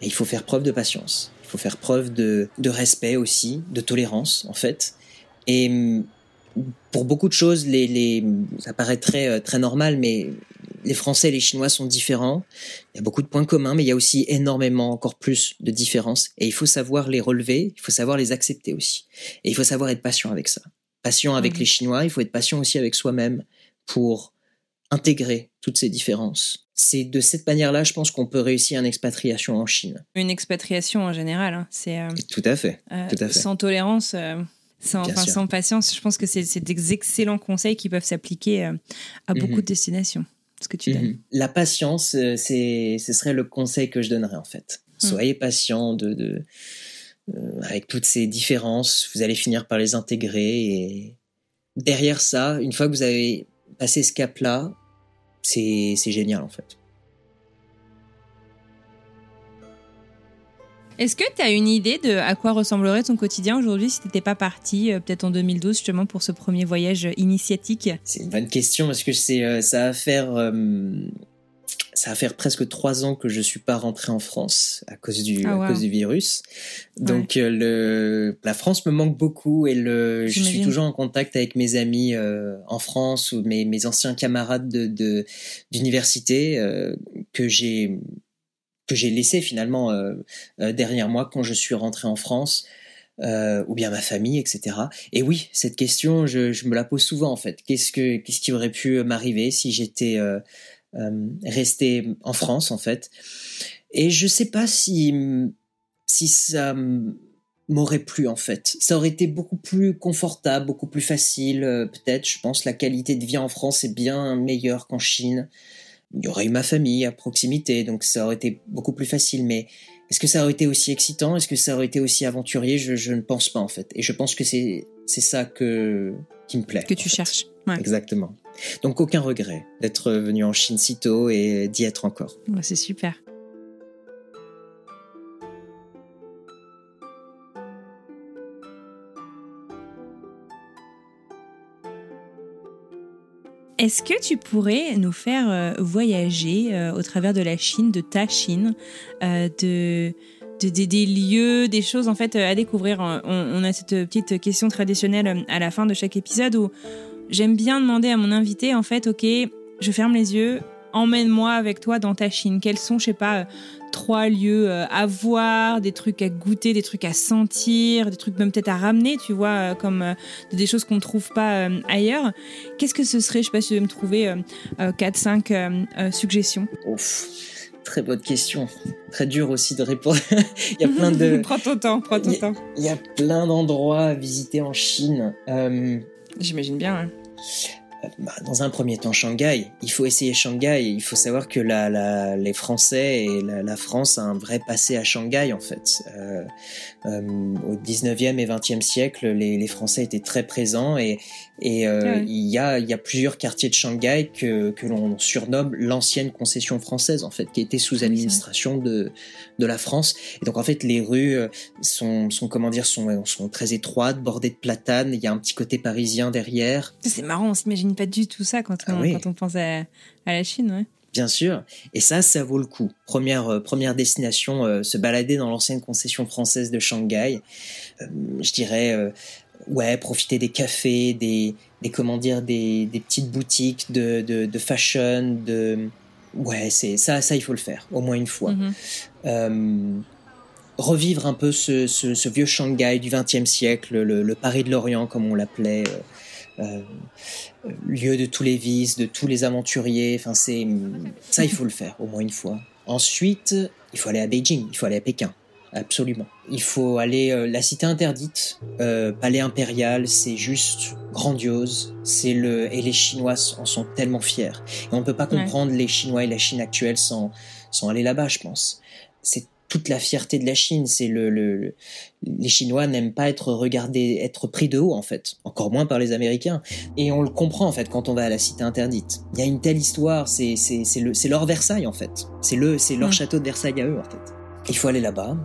Et il faut faire preuve de patience. Il faut faire preuve de, de respect aussi, de tolérance en fait. Et mm, pour beaucoup de choses, les, les, ça paraît très, euh, très normal, mais les Français et les Chinois sont différents. Il y a beaucoup de points communs, mais il y a aussi énormément, encore plus de différences. Et il faut savoir les relever, il faut savoir les accepter aussi. Et il faut savoir être patient avec ça. Patient avec mmh. les Chinois, il faut être patient aussi avec soi-même pour intégrer toutes ces différences. C'est de cette manière-là, je pense qu'on peut réussir une expatriation en Chine. Une expatriation en général, hein. c'est euh, tout à fait, euh, tout à fait. Sans tolérance, euh, sans, sans, patience. Je pense que c'est des excellents conseils qui peuvent s'appliquer à beaucoup mhm. de destinations. Ce que tu donnes. Mhm. La patience, c'est, ce serait le conseil que je donnerais en fait. Hmm. Soyez patient de, de avec toutes ces différences, vous allez finir par les intégrer et derrière ça, une fois que vous avez passer ce cap-là, c'est génial en fait. Est-ce que tu as une idée de à quoi ressemblerait ton quotidien aujourd'hui si tu n'étais pas parti, euh, peut-être en 2012, justement pour ce premier voyage initiatique? C'est une bonne question parce que c'est euh, ça va faire euh, ça va faire presque trois ans que je suis pas rentré en France à cause du ah, à cause du virus. Donc euh, le la France me manque beaucoup et le je suis toujours en contact avec mes amis euh, en France ou mes mes anciens camarades de d'université euh, que j'ai que j'ai laissé finalement derrière moi quand je suis rentré en France. ou bien ma famille, etc. Et oui, cette question, je, je me la pose souvent en fait. Qu'est-ce que qu'est-ce qui aurait pu m'arriver si j'étais euh, rester en France en fait. Et je sais pas si si ça m'aurait plu en fait. Ça aurait été beaucoup plus confortable, beaucoup plus facile euh, peut-être. Je pense la qualité de vie en France est bien meilleure qu'en Chine. Il y aurait eu ma famille à proximité, donc ça aurait été beaucoup plus facile. Mais est-ce que ça aurait été aussi excitant? Est-ce que ça aurait été aussi aventurier? Je, je, ne pense pas en fait. Et je pense que c'est c'est ça que qui me plaît. Que tu cherches. Exactement. Donc aucun regret d'être venu en Chine si tôt et d'y être encore. Bah, c'est super. Est-ce que tu pourrais nous faire euh, voyager euh, au travers de la Chine, de ta Chine, euh, de, des lieux, des choses en fait à découvrir? On, on, a cette petite question traditionnelle à la fin de chaque épisode où j'aime bien demander à mon invité en fait, ok, je ferme les yeux, emmène-moi avec toi dans ta Chine. Quels sont, je sais pas, trois lieux euh, à voir, des trucs à goûter, des trucs à sentir, des trucs même peut-être à ramener, tu vois, euh, comme euh, des choses qu'on ne trouve pas ailleurs. Qu'est-ce que ce serait Je sais pas si tu veux me trouver 4-5 suggestions. Ouf. Très bonne question. Très dur aussi de répondre. il y a plein de. prends ton temps, prends ton temps. Il y a plein d'endroits à visiter en Chine. J'imagine bien. Hein. Bah, dans un premier temps, Shanghai. Il faut essayer Shanghai. Il faut savoir que les Français et la, la, France a un vrai passé à Shanghai, en fait. Euh, euh, au 19e et 20e siècle, les, les, Français étaient très présents et, et euh, il, y a, il y a plusieurs quartiers de Shanghai que, que l'on surnomme l'ancienne concession française, en fait, qui était sous administration de, de la France. Et donc, en fait, les rues euh, sont, sont comment dire, sont, sont très étroites, bordées de platanes. Il y a un petit côté parisien derrière. C'est marrant, on s'imagine pas du tout ça quand on, ah quand on pense à, à la Chine, ouais. Bien sûr. Et ça, ça vaut le coup. Première, euh, première destination, euh, se balader dans l'ancienne concession française de Shanghai. Euh, je dirais, ouais, profiter des cafés, des, des comment dire, des, des petites boutiques de, de, de fashion, de, ouais, c'est ça, ça, il faut le faire, au moins une fois. Mm-hmm. revivre un peu ce, ce, ce, vieux Shanghai du XXe siècle, le, le Paris de l'Orient, comme on l'appelait. Euh, lieu de tous les vices, de tous les aventuriers. Enfin, c'est ça, il faut le faire au moins une fois. Ensuite, il faut aller à Beijing, il faut aller à Pékin. Absolument. Il faut aller euh, la cité interdite, euh, palais impérial, c'est juste grandiose. C'est le et les Chinois en sont tellement fiers. Et on ne peut pas comprendre les Chinois et la Chine actuelle sans sans aller là-bas, je pense. C'est toute la fierté de la Chine. C'est le, le, les Chinois n'aiment pas être regardés, être pris de haut en fait, encore moins par les Américains. Et on le comprend en fait quand on va à la cité interdite. Il y a une telle histoire, c'est c'est c'est le c'est leur Versailles en fait. C'est le c'est leur château de Versailles à eux en fait. Il faut aller là-bas.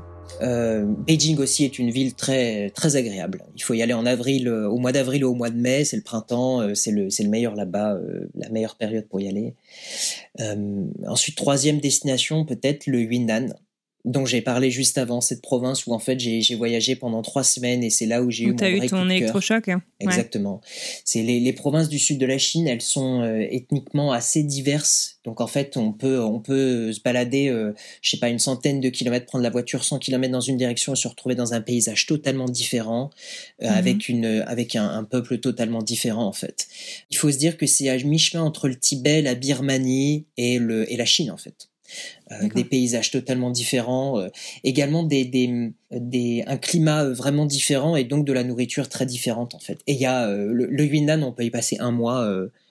Euh, Beijing aussi est une ville très très agréable. Il faut y aller en avril, euh, au mois d'avril ou au mois de mai, c'est le printemps, euh, c'est le c'est le meilleur là-bas, la meilleure période pour y aller. ensuite troisième destination peut-être le Yunnan dont j'ai parlé juste avant, cette province où en fait j'ai voyagé pendant trois semaines et c'est là où j'ai eu mon vrai eu ton électrochoc. Hein. Exactement. C'est les, les, provinces du sud de la Chine, elles sont euh, ethniquement assez diverses. Donc en fait, on peut on peut se balader, euh, je sais pas, une centaine de kilomètres, prendre la voiture 100 kilomètres dans une direction et se retrouver dans un paysage totalement différent, euh, mhm. avec une avec un, un, peuple totalement différent en fait. Il faut se dire que c'est à mi-chemin entre le Tibet, la Birmanie et le et la Chine en fait. Euh, des paysages totalement différents, euh, également des, des, des, un climat euh, vraiment différent et donc de la nourriture très différente en fait. Et il y a le, le, Yunnan, on peut y passer un mois,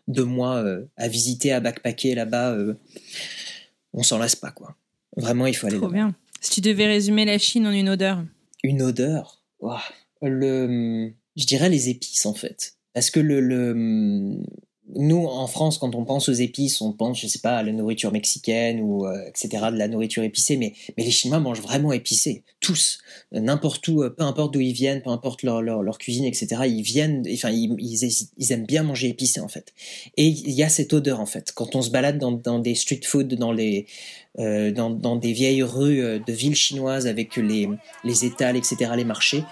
deux mois à visiter, à backpacker là-bas. on s'en lasse pas quoi. Vraiment, il faut aller. Trop bien. Si tu devais résumer la Chine en une odeur. Une odeur? Le, je dirais les épices en fait, parce que le, le nous, en France, quand on pense aux épices, on pense, je sais pas, à la nourriture mexicaine ou euh, etc., de la nourriture épicée, mais, les Chinois mangent vraiment épicé, tous, n'importe où, peu importe d'où ils viennent, peu importe leur, cuisine, etc., ils viennent, enfin, ils, aiment bien manger épicé, en fait. Et il y a cette odeur, en fait. Quand on se balade dans, des street food, dans les, euh, dans, dans, des vieilles rues euh, de villes chinoises avec les, les étals, etc., les marchés,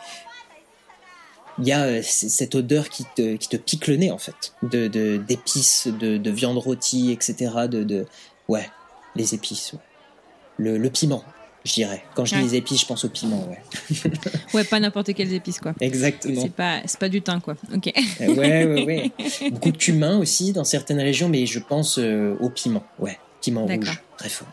il y a euh, cette odeur qui te, qui te pique le nez en fait, de d'épices, de, de, viande rôtie, etc. De, de ouais, les épices, le, le piment, je dirais. Quand je dis les épices, je pense au piment, ouais. ouais, pas n'importe quelles épices quoi. Exactement. C'est pas c'est pas du thym quoi. Ok. Euh, ouais, ouais, ouais. Beaucoup de cumin aussi dans certaines régions, mais je pense euh, au piment, ouais, piment rouge, très fort.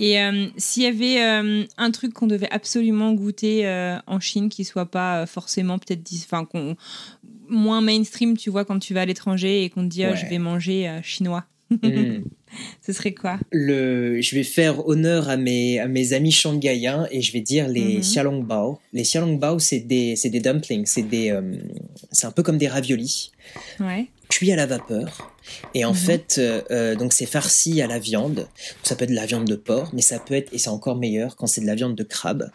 Et euh, s'il y avait euh, un truc qu'on devait absolument goûter euh, en Chine qui soit pas forcément peut-être enfin moins mainstream, tu vois, quand tu vas à l'étranger et qu'on te dit oh, je vais manger chinois. Hmm. Ce serait quoi? Le, je vais faire honneur à mes, à mes amis shanghaïens et je vais dire les mm xiaolongbao. Les xiaolongbao, c'est des, c'est des dumplings, c'est des, c'est un peu comme des raviolis. Ouais. Cuit à la vapeur. Et en Mhm. fait, euh, euh, donc c'est farci à la viande. Ça peut être de la viande de porc, mais ça peut être, et c'est encore meilleur quand c'est de la viande de crabe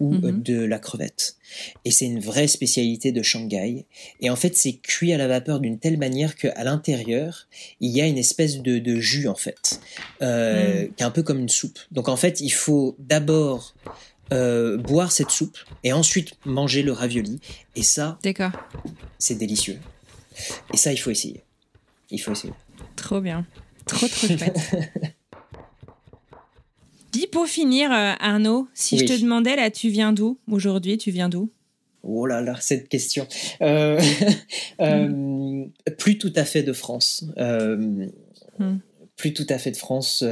ou Mhm. euh, de la crevette. Et c'est une vraie spécialité de Shanghai. Et en fait, c'est cuit à la vapeur d'une telle manière qu'à l'intérieur, il y a une espèce de, de jus, en fait, euh, qui est un peu comme une soupe. Donc en fait, il faut d'abord euh, boire cette soupe et ensuite manger le ravioli. Et ça, c'est délicieux. Et ça, il faut essayer. Il faut essayer. Trop bien. Trop, trop chouette. Dis pour finir, euh, Arnaud, si Oui. je te demandais là, tu viens d'où aujourd'hui Tu viens d'où? Oh là là, cette question. Euh, euh, Plus tout à fait de France. Euh, Hmm. Plus tout à fait de France.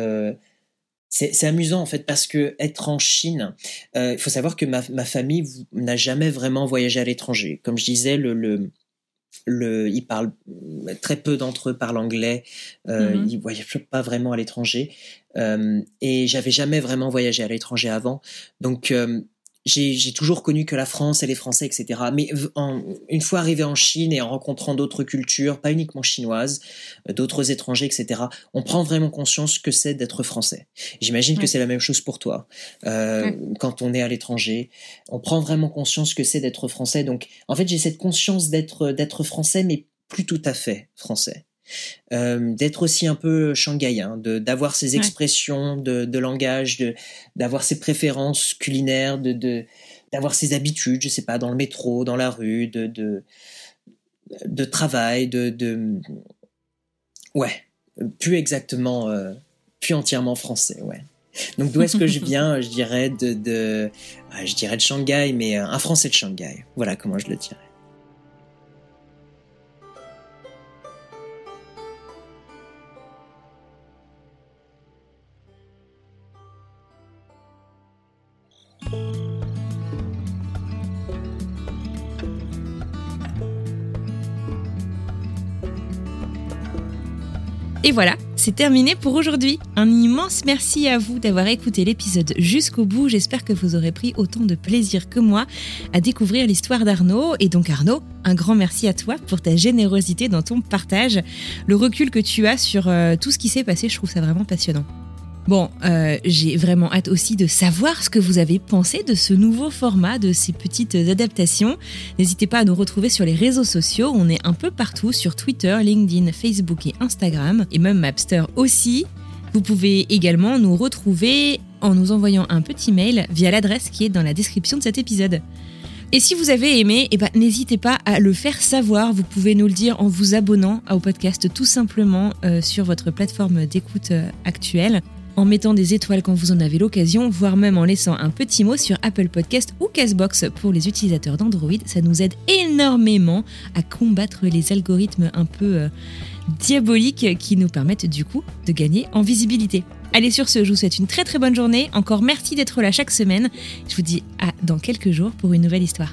c'est c'est amusant en fait parce que être en Chine, il faut savoir que ma, ma famille n'a jamais vraiment voyagé à l'étranger. Comme je disais, le, le, le, ils parlent très peu d'entre eux parlent anglais. Euh, Mhm. Ils voyagent pas vraiment à l'étranger. Euh, et j'avais jamais vraiment voyagé à l'étranger avant. Donc euh, j'ai toujours connu que la France et les Français, etc. Mais en- une fois arrivé en Chine et en rencontrant d'autres cultures, pas uniquement chinoises, euh, d'autres étrangers, etc., on prend vraiment conscience que c'est d'être français. J'imagine que c'est la même chose pour toi. Euh, Ouais. Quand on est à l'étranger, on prend vraiment conscience que c'est d'être français. Donc, en fait, j'ai cette conscience d'être d'être français, mais plus tout à fait français. Euh, d'être aussi un peu shanghaïen, de d'avoir ses Ouais. expressions de, de langage, de d'avoir ses préférences culinaires, de de d'avoir ses habitudes, je sais pas, dans le métro, dans la rue, de de, de travail, de, de ouais, plus exactement, euh, plus entièrement français, ouais. Donc d'où est-ce que je viens Je dirais de, de ouais, je dirais de Shanghai, mais euh, un Français de Shanghai. Voilà comment je le dirais. Et voilà, c'est terminé pour aujourd'hui. Un immense merci à vous d'avoir écouté l'épisode jusqu'au bout. J'espère que vous aurez pris autant de plaisir que moi à découvrir l'histoire d'Arnaud. Et donc Arnaud, un grand merci à toi pour ta générosité dans ton partage, le recul que tu as sur euh, tout ce qui s'est passé. Je trouve ça vraiment passionnant. Bon, euh, j'ai vraiment hâte aussi de savoir ce que vous avez pensé de ce nouveau format, de ces petites adaptations. N'hésitez pas à nous retrouver sur les réseaux sociaux. On est un peu partout sur Twitter, LinkedIn, Facebook et Instagram, et même Mapster aussi. Vous pouvez également nous retrouver en nous envoyant un petit mail via l'adresse qui est dans la description de cet épisode. Et si vous avez aimé, eh ben, n'hésitez pas à le faire savoir. Vous pouvez nous le dire en vous abonnant au podcast tout simplement euh, sur votre plateforme d'écoute euh, actuelle en mettant des étoiles quand vous en avez l'occasion, voire même en laissant un petit mot sur Apple Podcast ou Castbox pour les utilisateurs d'Android. Ça nous aide énormément à combattre les algorithmes un peu euh, diaboliques qui nous permettent du coup de gagner en visibilité. Allez sur ce, je vous souhaite une très très bonne journée. Encore merci d'être là chaque semaine. Je vous dis à dans quelques jours pour une nouvelle histoire.